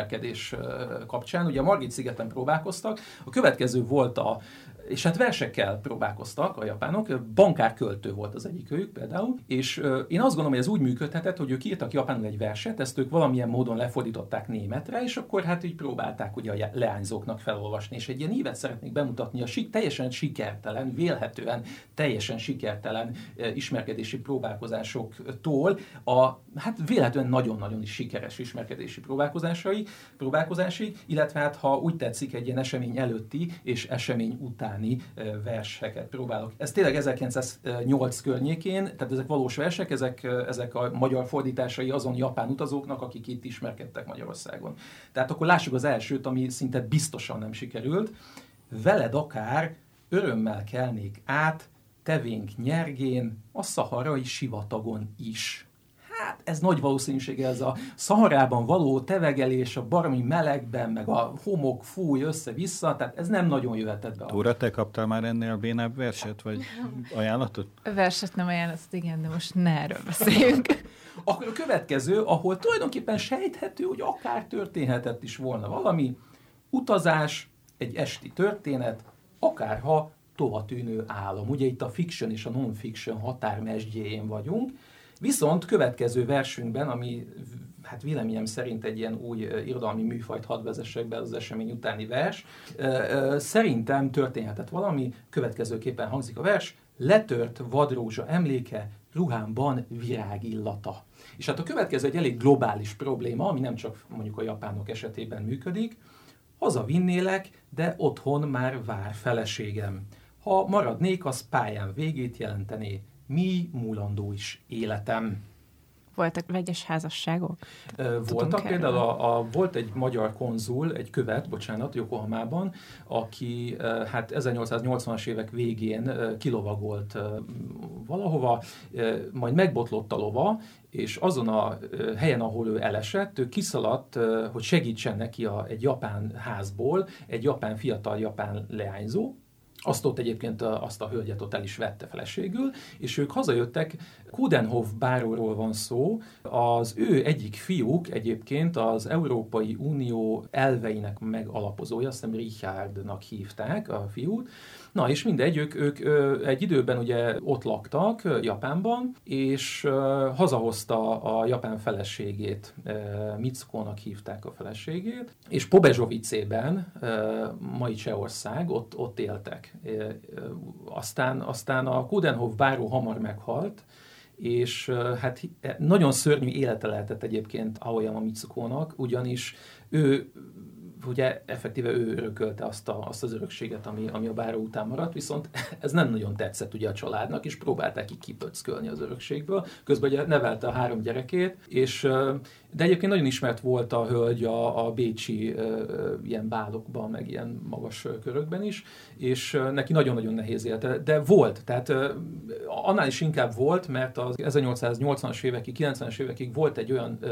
kapcsán. Ugye a Margit szigeten próbálkoztak, a következő volt a és hát versekkel próbálkoztak a japánok, bankárköltő volt az egyik ők például, és én azt gondolom, hogy ez úgy működhetett, hogy ők írtak japánul egy verset, ezt ők valamilyen módon lefordították németre, és akkor hát így próbálták ugye a leányzóknak felolvasni, és egy ilyen ívet szeretnék bemutatni a sik, teljesen sikertelen, vélhetően teljesen sikertelen ismerkedési próbálkozásoktól a hát véletlenül nagyon-nagyon is sikeres ismerkedési próbálkozásai, próbálkozásig, illetve hát ha úgy tetszik egy ilyen esemény előtti és esemény után utáni verseket próbálok. Ez tényleg 1908 környékén, tehát ezek valós versek, ezek, ezek a magyar fordításai azon japán utazóknak, akik itt ismerkedtek Magyarországon. Tehát akkor lássuk az elsőt, ami szinte biztosan nem sikerült. Veled akár örömmel kelnék át, tevénk nyergén, a szaharai sivatagon is hát ez nagy valószínűsége ez a szaharában való tevegelés, a barmi melegben, meg a homok fúj össze-vissza, tehát ez nem nagyon jöhetett be. Tóra, te kaptál már ennél bénább verset, vagy ajánlatot? A verset nem ajánlatot, igen, de most ne erről beszéljünk. [laughs] Akkor a következő, ahol tulajdonképpen sejthető, hogy akár történhetett is volna valami, utazás, egy esti történet, akárha tovatűnő álom. Ugye itt a fiction és a non-fiction határmesdjéjén vagyunk, Viszont következő versünkben, ami hát véleményem szerint egy ilyen új irodalmi műfajt hadd vezessek be az esemény utáni vers, szerintem történhetett valami, következőképpen hangzik a vers, letört vadrózsa emléke, ruhámban virágillata. És hát a következő egy elég globális probléma, ami nem csak mondjuk a japánok esetében működik, hazavinnélek, de otthon már vár feleségem. Ha maradnék, az pályán végét jelentené, mi múlandó is életem. Voltak vegyes házasságok? Voltak például, a, a, volt egy magyar konzul, egy követ, bocsánat, Yokohamában, aki hát 1880-as évek végén kilovagolt valahova, majd megbotlott a lova, és azon a helyen, ahol ő elesett, ő kiszaladt, hogy segítsen neki a, egy japán házból, egy japán fiatal japán leányzó, azt ott egyébként azt a hölgyet ott el is vette feleségül, és ők hazajöttek, Kudenhof báróról van szó, az ő egyik fiúk egyébként az Európai Unió elveinek megalapozója, azt hiszem Richardnak hívták a fiút, Na és mindegy, ők, ők egy időben ugye ott laktak Japánban, és hazahozta a japán feleségét, Mitsuko-nak hívták a feleségét, és Pobezsovicében, mai Csehország, ott, ott éltek. Aztán, aztán a Kudenhof báró hamar meghalt, és hát nagyon szörnyű élete lehetett egyébként Aoyama Mitsuko-nak, ugyanis ő ugye effektíve ő örökölte azt, a, azt az örökséget, ami, ami a báró után maradt, viszont [laughs] ez nem nagyon tetszett ugye a családnak, és próbálták ki kipöckölni az örökségből. Közben ugye nevelte a három gyerekét, és de egyébként nagyon ismert volt a hölgy a, a bécsi uh, ilyen bálokban, meg ilyen magas körökben is, és neki nagyon-nagyon nehéz élete, de volt, tehát uh, annál is inkább volt, mert az 1880-as évekig, 90-es évekig volt egy olyan uh,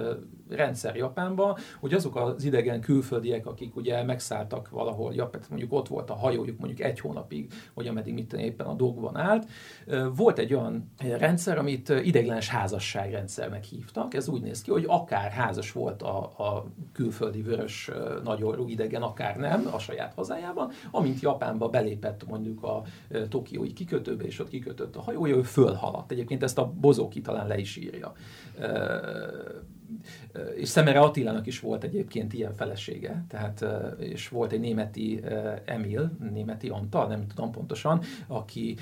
rendszer Japánban, hogy azok az idegen külföldiek, akik ugye megszálltak valahol, Japán, mondjuk ott volt a hajójuk mondjuk egy hónapig, vagy ameddig mit éppen a dolgban állt, uh, volt egy olyan rendszer, amit ideiglenes házasságrendszernek hívtak, ez úgy néz ki, hogy akár házas volt a, a külföldi vörös nagyorú idegen, akár nem, a saját hazájában, amint Japánba belépett mondjuk a tokiói kikötőbe, és ott kikötött a hajója, ő fölhaladt. Egyébként ezt a Bozóki talán le is írja és Szemere Attilának is volt egyébként ilyen felesége, tehát, és volt egy németi Emil, németi Antal, nem tudom pontosan, aki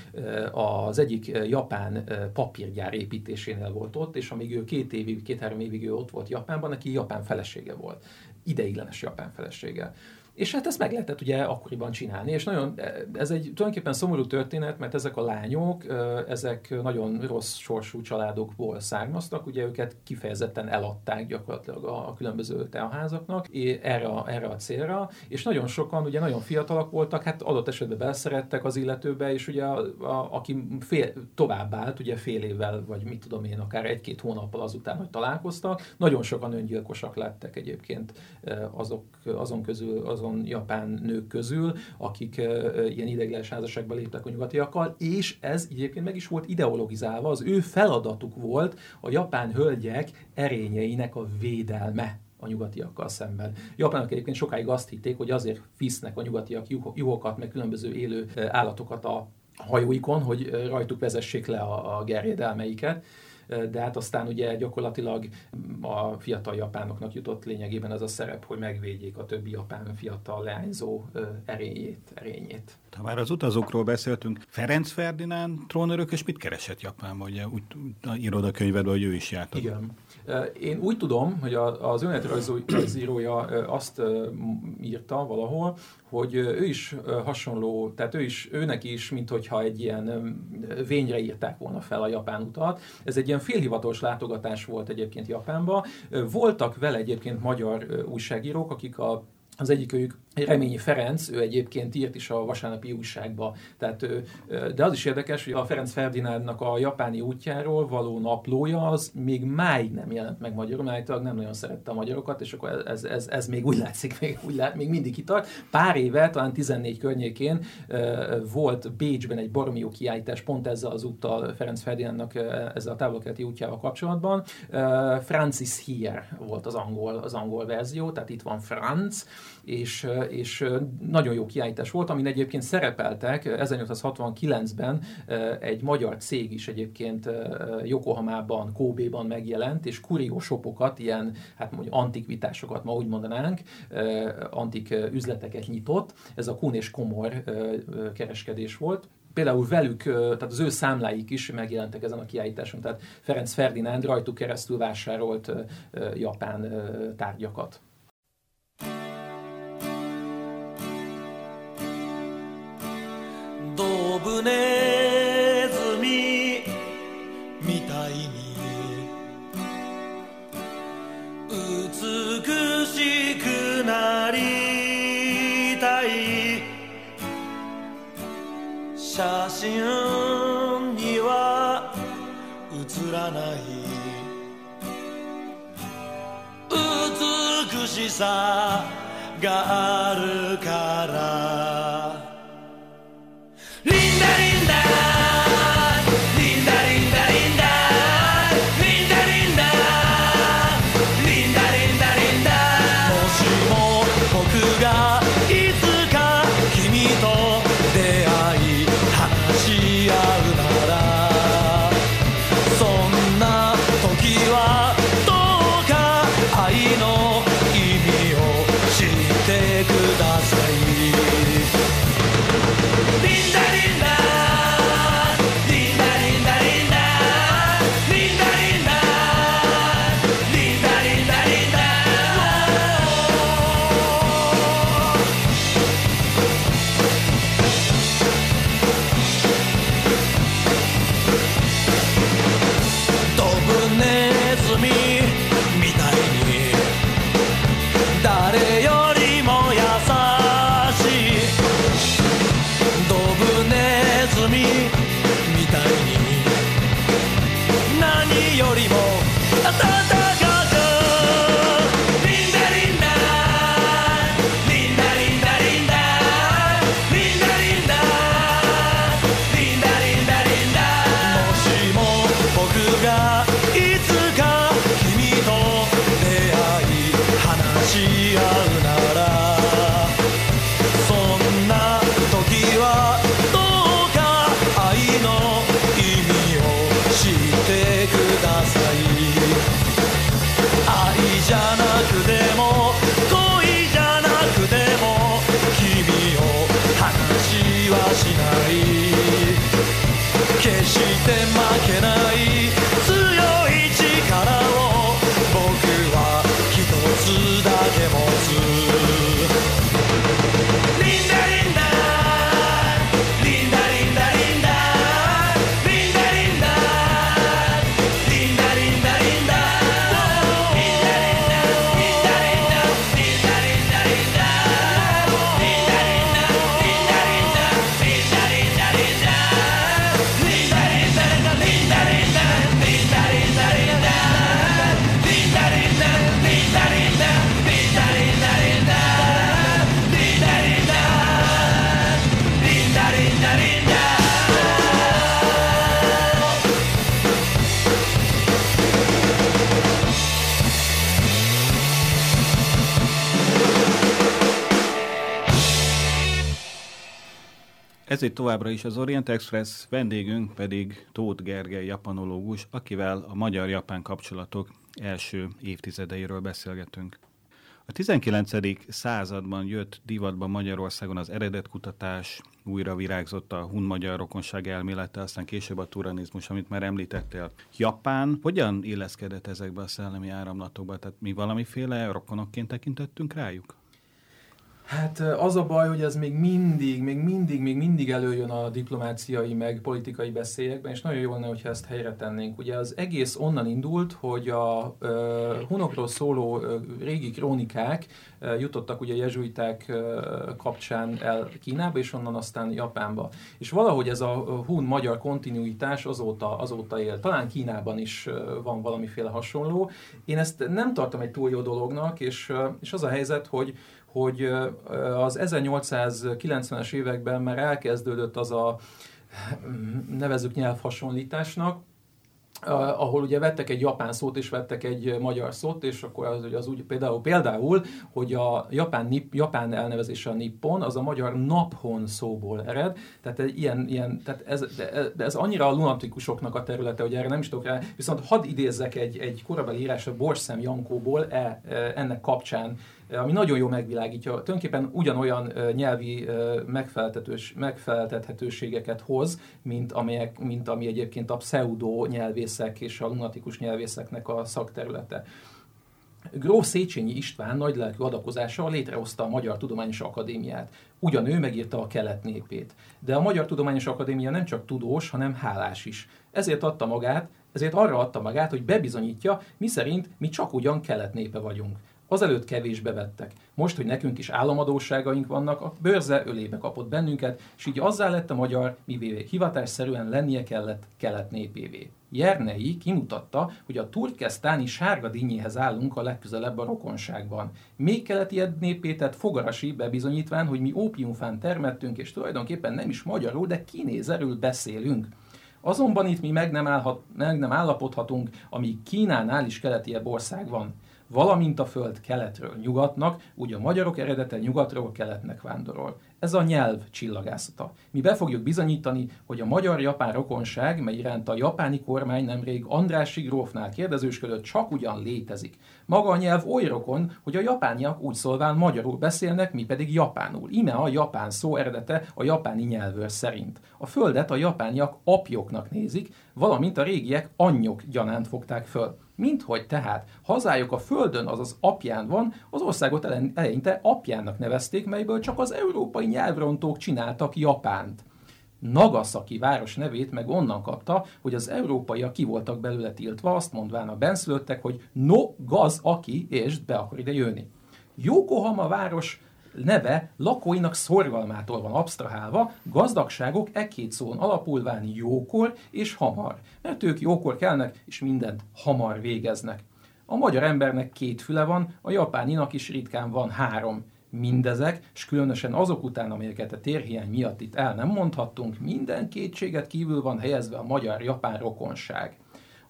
az egyik japán papírgyár építésénél volt ott, és amíg ő két évig, két-három évig ő ott volt Japánban, neki japán felesége volt, ideiglenes japán felesége. És hát ezt meg lehetett ugye akkoriban csinálni, és nagyon, ez egy tulajdonképpen szomorú történet, mert ezek a lányok, ezek nagyon rossz sorsú családokból származtak, ugye őket kifejezetten eladták gyakorlatilag a, a különböző teaházaknak erre, erre a célra, és nagyon sokan ugye nagyon fiatalak voltak, hát adott esetben belszerettek az illetőbe, és ugye a, a, aki fél, tovább állt, ugye fél évvel, vagy mit tudom én, akár egy-két hónappal azután, hogy találkoztak, nagyon sokan öngyilkosak lettek egyébként azok, azon közül, azon azon japán nők közül, akik ilyen ideiglenes házasságba léptek a nyugatiakkal, és ez egyébként meg is volt ideologizálva, az ő feladatuk volt a japán hölgyek erényeinek a védelme a nyugatiakkal szemben. Japánok egyébként sokáig azt hitték, hogy azért visznek a nyugatiak juhokat, meg különböző élő állatokat a hajóikon, hogy rajtuk vezessék le a, a gerjedelmeiket de hát aztán ugye gyakorlatilag a fiatal japánoknak jutott lényegében az a szerep, hogy megvédjék a többi japán fiatal leányzó erényét. erényét. Ha már az utazókról beszéltünk, Ferenc Ferdinánd és mit keresett Japánban? Ugye úgy írod a könyvedben, hogy ő is járt. Igen. Én úgy tudom, hogy az önéletrajzírója azt írta valahol, hogy ő is hasonló, tehát ő is, őnek is, mint hogyha egy ilyen vényre írták volna fel a japán utat. Ez egy ilyen félhivatalos látogatás volt egyébként Japánba. Voltak vele egyébként magyar újságírók, akik a az egyikőjük Reményi Ferenc, ő egyébként írt is a vasárnapi újságba. Tehát, de az is érdekes, hogy a Ferenc Ferdinándnak a japáni útjáról való naplója az még máig nem jelent meg magyarul, mert nem nagyon szerette a magyarokat, és akkor ez, ez, ez még úgy látszik, még, úgy lát, még mindig kitart. Pár éve, talán 14 környékén volt Bécsben egy baromi kiállítás pont ezzel az úttal Ferenc Ferdinándnak ezzel a távolkeleti útjával kapcsolatban. Francis Here volt az angol, az angol verzió, tehát itt van Franz, és, és nagyon jó kiállítás volt, amin egyébként szerepeltek 1869-ben egy magyar cég is egyébként Yokohamában, Kobe-ban megjelent, és kuriósopokat, ilyen hát mondjuk antikvitásokat, ma úgy mondanánk, antik üzleteket nyitott. Ez a Kun és Komor kereskedés volt például velük, tehát az ő számláik is megjelentek ezen a kiállításon, tehát Ferenc Ferdinánd rajtuk keresztül vásárolt japán tárgyakat. ドブネズミみたいに美しくなりたい。写真には写らない美しさがあるから。Ez itt továbbra is az Orient Express, vendégünk pedig Tóth Gergely japanológus, akivel a magyar-japán kapcsolatok első évtizedeiről beszélgetünk. A 19. században jött divatba Magyarországon az eredetkutatás, újra virágzott a hun-magyar rokonság elmélete, aztán később a turanizmus, amit már említettél. Japán hogyan illeszkedett ezekbe a szellemi áramlatokba? Tehát mi valamiféle rokonokként tekintettünk rájuk? Hát az a baj, hogy ez még mindig, még mindig, még mindig előjön a diplomáciai meg politikai beszélyekben, és nagyon jó lenne, hogyha ezt helyre tennénk. Ugye az egész onnan indult, hogy a uh, hunokról szóló uh, régi krónikák uh, jutottak ugye jezsuiták uh, kapcsán el Kínába, és onnan aztán Japánba. És valahogy ez a hun-magyar kontinuitás azóta, azóta él. Talán Kínában is uh, van valamiféle hasonló. Én ezt nem tartom egy túl jó dolognak, és, uh, és az a helyzet, hogy hogy az 1890-es években már elkezdődött az a [clears throat] nevezük nyelvhasonlításnak, ahol ugye vettek egy japán szót és vettek egy magyar szót, és akkor az, az úgy például, például, hogy a japán, nip, japán elnevezése a nippon, az a magyar naphon szóból ered, tehát ilyen, ilyen tehát ez, de ez annyira a lunatikusoknak a területe, hogy erre nem is tudok rá, viszont hadd idézzek egy, egy korabeli írás a Borszem Jankóból e, e, ennek kapcsán ami nagyon jó megvilágítja, tulajdonképpen ugyanolyan nyelvi megfeleltethetőségeket hoz, mint, amelyek, mint ami egyébként a pseudo nyelvészek és a lunatikus nyelvészeknek a szakterülete. Gróf Széchenyi István nagylelkű adakozással létrehozta a Magyar Tudományos Akadémiát. Ugyan ő megírta a kelet népét. De a Magyar Tudományos Akadémia nem csak tudós, hanem hálás is. Ezért adta magát, ezért arra adta magát, hogy bebizonyítja, mi szerint mi csak ugyan kelet népe vagyunk. Azelőtt kevésbe vettek. Most, hogy nekünk is államadóságaink vannak, a bőrze ölébe kapott bennünket, és így azzá lett a magyar, mivé hivatásszerűen lennie kellett kelet népévé. Jernei kimutatta, hogy a turkesztáni sárga dinnyéhez állunk a legközelebb a rokonságban. Még keleti népétet fogarasi bebizonyítván, hogy mi ópiumfán termettünk, és tulajdonképpen nem is magyarul, de kinézerül beszélünk. Azonban itt mi meg nem, állhat, meg nem állapodhatunk, amíg Kínánál is keletiebb ország van. Valamint a föld keletről nyugatnak, úgy a magyarok eredete nyugatról keletnek vándorol. Ez a nyelv csillagászata. Mi be fogjuk bizonyítani, hogy a magyar-japán rokonság, mely iránt a japáni kormány nemrég Andrássy grófnál kérdezősködött, csak ugyan létezik. Maga a nyelv oly rokon, hogy a japániak úgy szólván magyarul beszélnek, mi pedig japánul. Ime a japán szó eredete a japáni nyelvőr szerint. A földet a japániak apjoknak nézik, valamint a régiek anyjok gyanánt fogták föl. Minthogy tehát hazájuk a földön, azaz apján van, az országot eleinte apjának nevezték, melyből csak az európai nyelvrontók csináltak Japánt. Nagasaki város nevét meg onnan kapta, hogy az európaiak ki voltak belőle tiltva, azt mondván a benszülöttek, hogy no gaz aki, és be akar ide jönni. Yokohama város neve lakóinak szorgalmától van absztrahálva, gazdagságok e két szón alapulván jókor és hamar, mert ők jókor kelnek, és mindent hamar végeznek. A magyar embernek két füle van, a japáninak is ritkán van három. Mindezek, és különösen azok után, amelyeket a térhiány miatt itt el nem mondhattunk, minden kétséget kívül van helyezve a magyar-japán rokonság.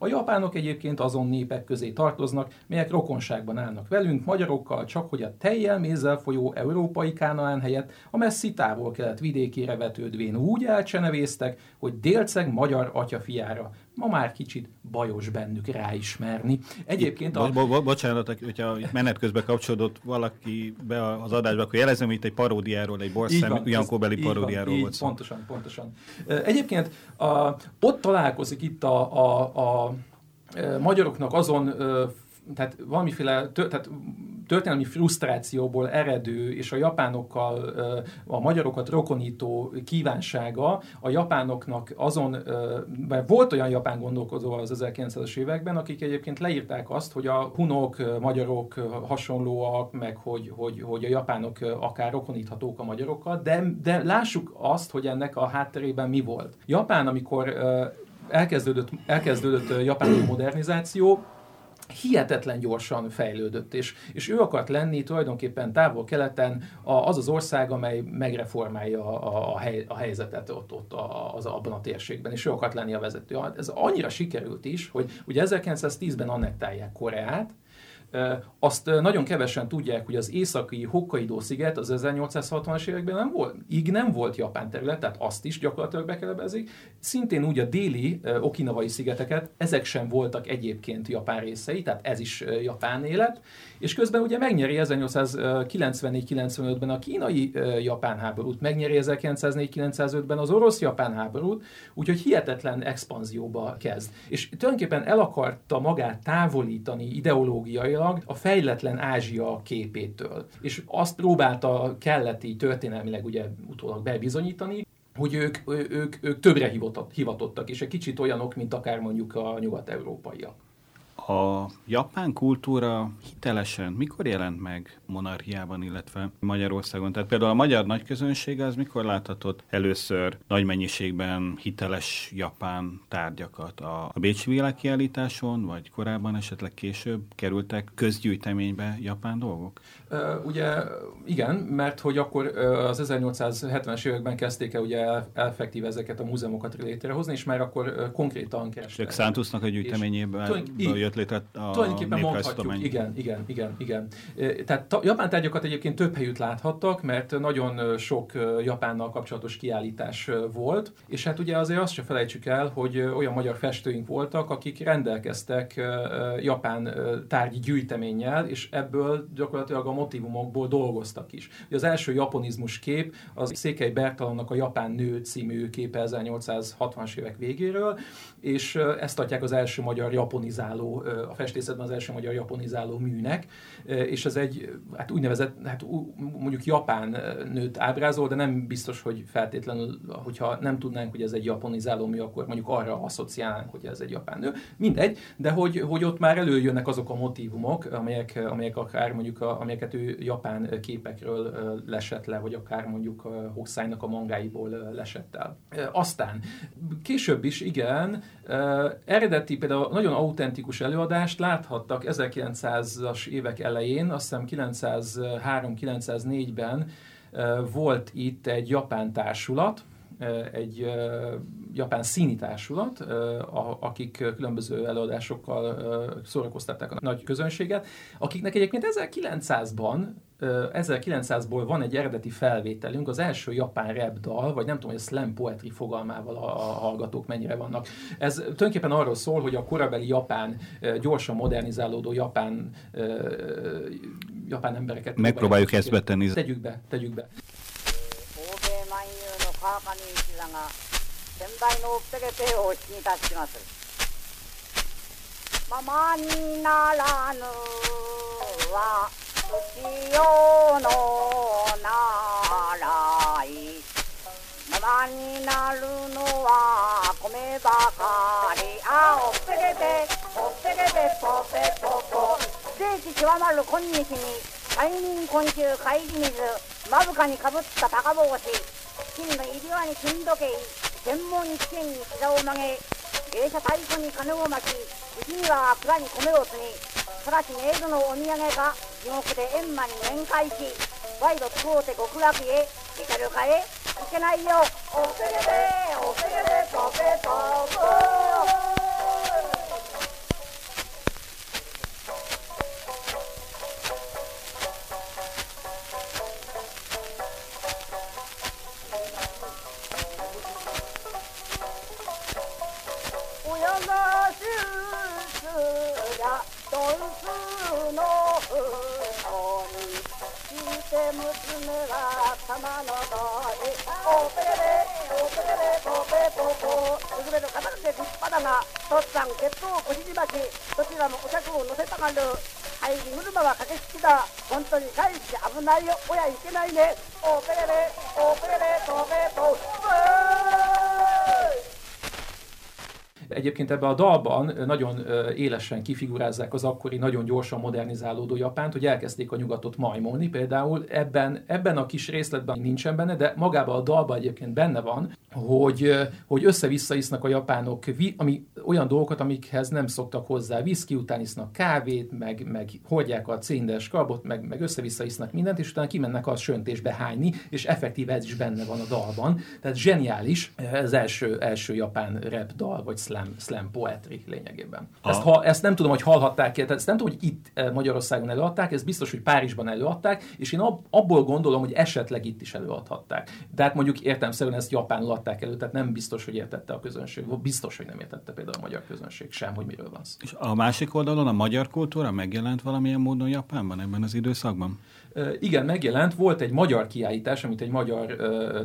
A japánok egyébként azon népek közé tartoznak, melyek rokonságban állnak velünk, magyarokkal, csak hogy a tejjel mézzel folyó európai kánaán helyett a messzi távol-kelet vidékére vetődvén úgy elcsenevéztek, hogy délceg magyar atyafiára, ma már kicsit bajos bennük ráismerni. Egyébként a... Bo- bo- bocsánat, hogyha menet közben kapcsolódott valaki be az adásba, akkor jelezem, hogy itt egy paródiáról, egy Borszem Jankóbeli paródiáról volt szó. Pontosan, pontosan. Egyébként a, ott találkozik itt a, a, a magyaroknak azon tehát valamiféle tehát történelmi frusztrációból eredő és a japánokkal a magyarokat rokonító kívánsága a japánoknak azon, mert volt olyan japán gondolkozó az 1900-as években, akik egyébként leírták azt, hogy a hunok, magyarok hasonlóak, meg hogy, hogy, hogy a japánok akár rokoníthatók a magyarokkal, de, de lássuk azt, hogy ennek a hátterében mi volt. Japán, amikor elkezdődött, elkezdődött japáni modernizáció, hihetetlen gyorsan fejlődött, és, és ő akart lenni tulajdonképpen távol-keleten az az ország, amely megreformálja a, a, hely, a helyzetet ott, ott az, abban a térségben, és ő akart lenni a vezető. Ez annyira sikerült is, hogy ugye 1910-ben annektálják Koreát, azt nagyon kevesen tudják, hogy az északi Hokkaido sziget az 1860-as években nem volt, így nem volt japán terület, tehát azt is gyakorlatilag bekelebezik. Szintén úgy a déli okinavai szigeteket, ezek sem voltak egyébként japán részei, tehát ez is japán élet. És közben ugye megnyeri 1894-95-ben a kínai-japán háborút, megnyeri 1904-95-ben az orosz-japán háborút, úgyhogy hihetetlen expanzióba kezd. És tulajdonképpen el akarta magát távolítani ideológiailag a fejletlen Ázsia képétől. És azt próbálta kelleti történelmileg ugye utólag bebizonyítani, hogy ők, ők, ők többre hivatottak, és egy kicsit olyanok, mint akár mondjuk a nyugat-európaiak. A japán kultúra hitelesen mikor jelent meg monarchiában, illetve Magyarországon? Tehát például a magyar nagyközönség az mikor láthatott először nagy mennyiségben hiteles japán tárgyakat? A Bécsi világkiállításon, vagy korábban esetleg később kerültek közgyűjteménybe japán dolgok? Ugye igen, mert hogy akkor az 1870-es években kezdték el ugye effektív ezeket a múzeumokat létrehozni, és már akkor konkrétan kerestek. És Szántusznak a gyűjteményében jött létre a Tulajdonképpen mondhatjuk, igen, igen, igen, igen. Tehát japán tárgyakat egyébként több helyütt láthattak, mert nagyon sok japánnal kapcsolatos kiállítás volt, és hát ugye azért azt se felejtsük el, hogy olyan magyar festőink voltak, akik rendelkeztek japán tárgyi gyűjteménnyel, és ebből gyakorlatilag a motivumokból dolgoztak is. Ugye az első japonizmus kép az Székely Bertalannak a Japán nő című képe 1860-as évek végéről, és ezt adják az első magyar japonizáló, a festészetben az első magyar japonizáló műnek, és ez egy hát úgynevezett, hát mondjuk japán nőt ábrázol, de nem biztos, hogy feltétlenül, hogyha nem tudnánk, hogy ez egy japonizáló mű, akkor mondjuk arra asszociálnánk, hogy ez egy japán nő. Mindegy, de hogy, hogy ott már előjönnek azok a motivumok, amelyek, amelyek akár mondjuk, a, amelyeket ő japán képekről lesett le, vagy akár mondjuk Hosszánynak a mangáiból lesett el. Aztán később is, igen, eredeti, például nagyon autentikus előadást láthattak 1900-as évek elején, azt hiszem 903-904-ben volt itt egy japán társulat, egy japán színi társulat, akik különböző előadásokkal szórakoztatták a nagy közönséget, akiknek egyébként 1900-ban 1900-ból van egy eredeti felvételünk, az első japán rap dal, vagy nem tudom, hogy a slam poetry fogalmával a, hallgatók mennyire vannak. Ez tulajdonképpen arról szól, hogy a korabeli japán, gyorsan modernizálódó japán, japán embereket... Megpróbáljuk ezt betenni. Tegyük be, tegyük be. 川上一座が先代のペケペを引き出します。ままにならぬは土よのならい。ままになるのは米ばかり。あおっぺけぺおっぺけぺぽぺぽぽ聖地極まる今日に催眠昆虫会議水まぶかにかぶった高帽子。金の指輪に金時計専門試験に膝を曲げ芸者太鼓に金を巻き内には蔵に米を積みただしメイドのお土産が地獄で閻魔に面会し賄賂使うて極楽へ行けるかへ行けないよおせげでおせげでとべとおくれれので立派だとっさん血統こじじまきどちらもお客を乗せたがる入り車は駆け引きだ本当に大して危ないよ親いけないねおぺれおぺれぽぺぽう Egyébként ebben a dalban nagyon élesen kifigurázzák az akkori nagyon gyorsan modernizálódó Japánt, hogy elkezdték a nyugatot majmolni. Például ebben, ebben a kis részletben nincsen benne, de magában a dalban egyébként benne van, hogy, hogy össze-vissza isznak a japánok ami, olyan dolgokat, amikhez nem szoktak hozzá. Viszki után isznak kávét, meg, meg hordják a céndes karbot, meg, meg össze-vissza isznak mindent, és utána kimennek a söntésbe hányni, és effektív ez is benne van a dalban. Tehát zseniális, ez első, első japán rap dal, vagy slam slam, slam poetry lényegében. Ezt, ha, ezt nem tudom, hogy hallhatták -e, ezt nem tudom, hogy itt eh, Magyarországon előadták, ez biztos, hogy Párizsban előadták, és én ab, abból gondolom, hogy esetleg itt is előadhatták. De hát mondjuk értelmszerűen ezt Japánul adták elő, tehát nem biztos, hogy értette a közönség, biztos, hogy nem értette például a magyar közönség sem, hogy miről van szó. És a másik oldalon a magyar kultúra megjelent valamilyen módon Japánban ebben az időszakban? Igen, megjelent. Volt egy magyar kiállítás, amit egy magyar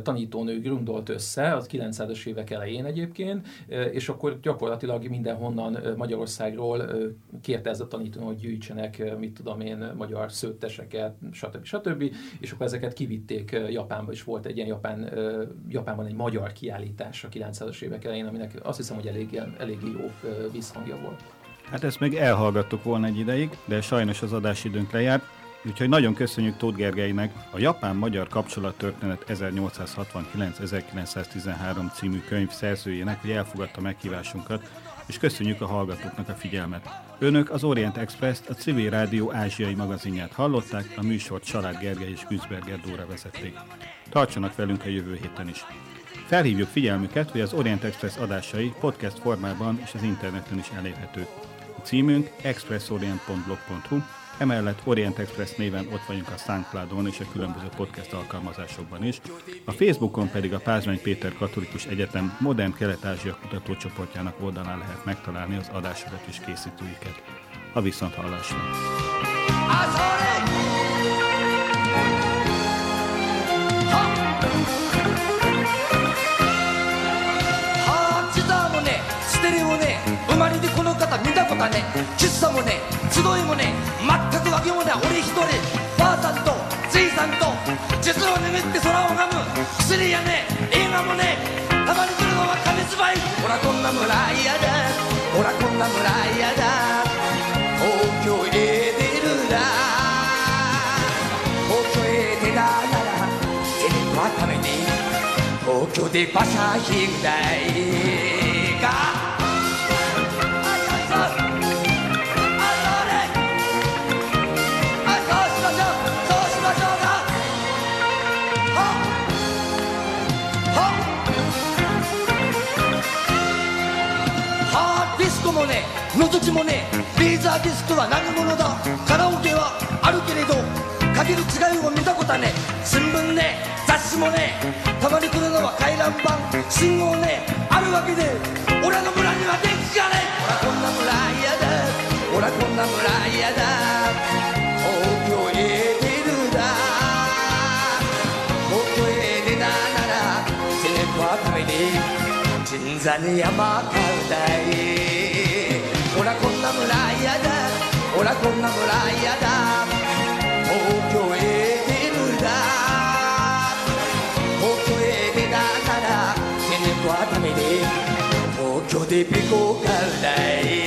tanítónő grundolt össze, az 900-as évek elején egyébként, és akkor gyakorlatilag mindenhonnan Magyarországról kérte ez a tanítónő, hogy gyűjtsenek, mit tudom én, magyar szőtteseket, stb. stb. És akkor ezeket kivitték Japánba, és volt egy ilyen Japán, Japánban egy magyar kiállítás a 900-as évek elején, aminek azt hiszem, hogy elég, elég jó visszhangja volt. Hát ezt meg elhallgattuk volna egy ideig, de sajnos az adásidőnk lejárt. Úgyhogy nagyon köszönjük Tóth Gergelynek a Japán-Magyar Kapcsolattörténet 1864-1913 című könyv szerzőjének, hogy elfogadta meghívásunkat, és köszönjük a hallgatóknak a figyelmet. Önök az Orient Express-t, a Civil Rádió ázsiai magazinját hallották, a műsort Család Gergely és Güzberger Dóra vezették. Tartsanak velünk a jövő héten is. Felhívjuk figyelmüket, hogy az Orient Express adásai podcast formában és az interneten is elérhető. A címünk expressorient.blog.hu, Emellett Orient Express néven ott vagyunk a soundcloud és a különböző podcast alkalmazásokban is. A Facebookon pedig a Pázmány Péter Katolikus Egyetem Modern Kelet-Ázsia kutatócsoportjának oldalán lehet megtalálni az adásokat és készítőiket. A viszonthallásra! Ha, たことはね喫茶もね集いもね全く訳もね俺一人。ばあさんとじいさんと実を眠って空を拝む。薬やね映画もねたまに来るのは金縛りほらこんな村嫌だ。ほらこんな村嫌だ。東京へ出るだ東京へ出たならテレビはために東京で馬車引くだいか。ね覗きもねレーザーディスクは何者だ？カラオケはあるけれどかける違いを見たことはね新聞ね雑誌もねたまに来るのは回覧板信号ねあるわけで俺の村には電気がねほらこんな村嫌だ。ほらこんな村嫌だ。東京へ出るだ。東京へ出たならセレブはために鎮座に山買うだい。ほらこんな村嫌だほらこんな村嫌だ東京へ出るだ東京へ出たならテネと熱海で東京でペコ買うだい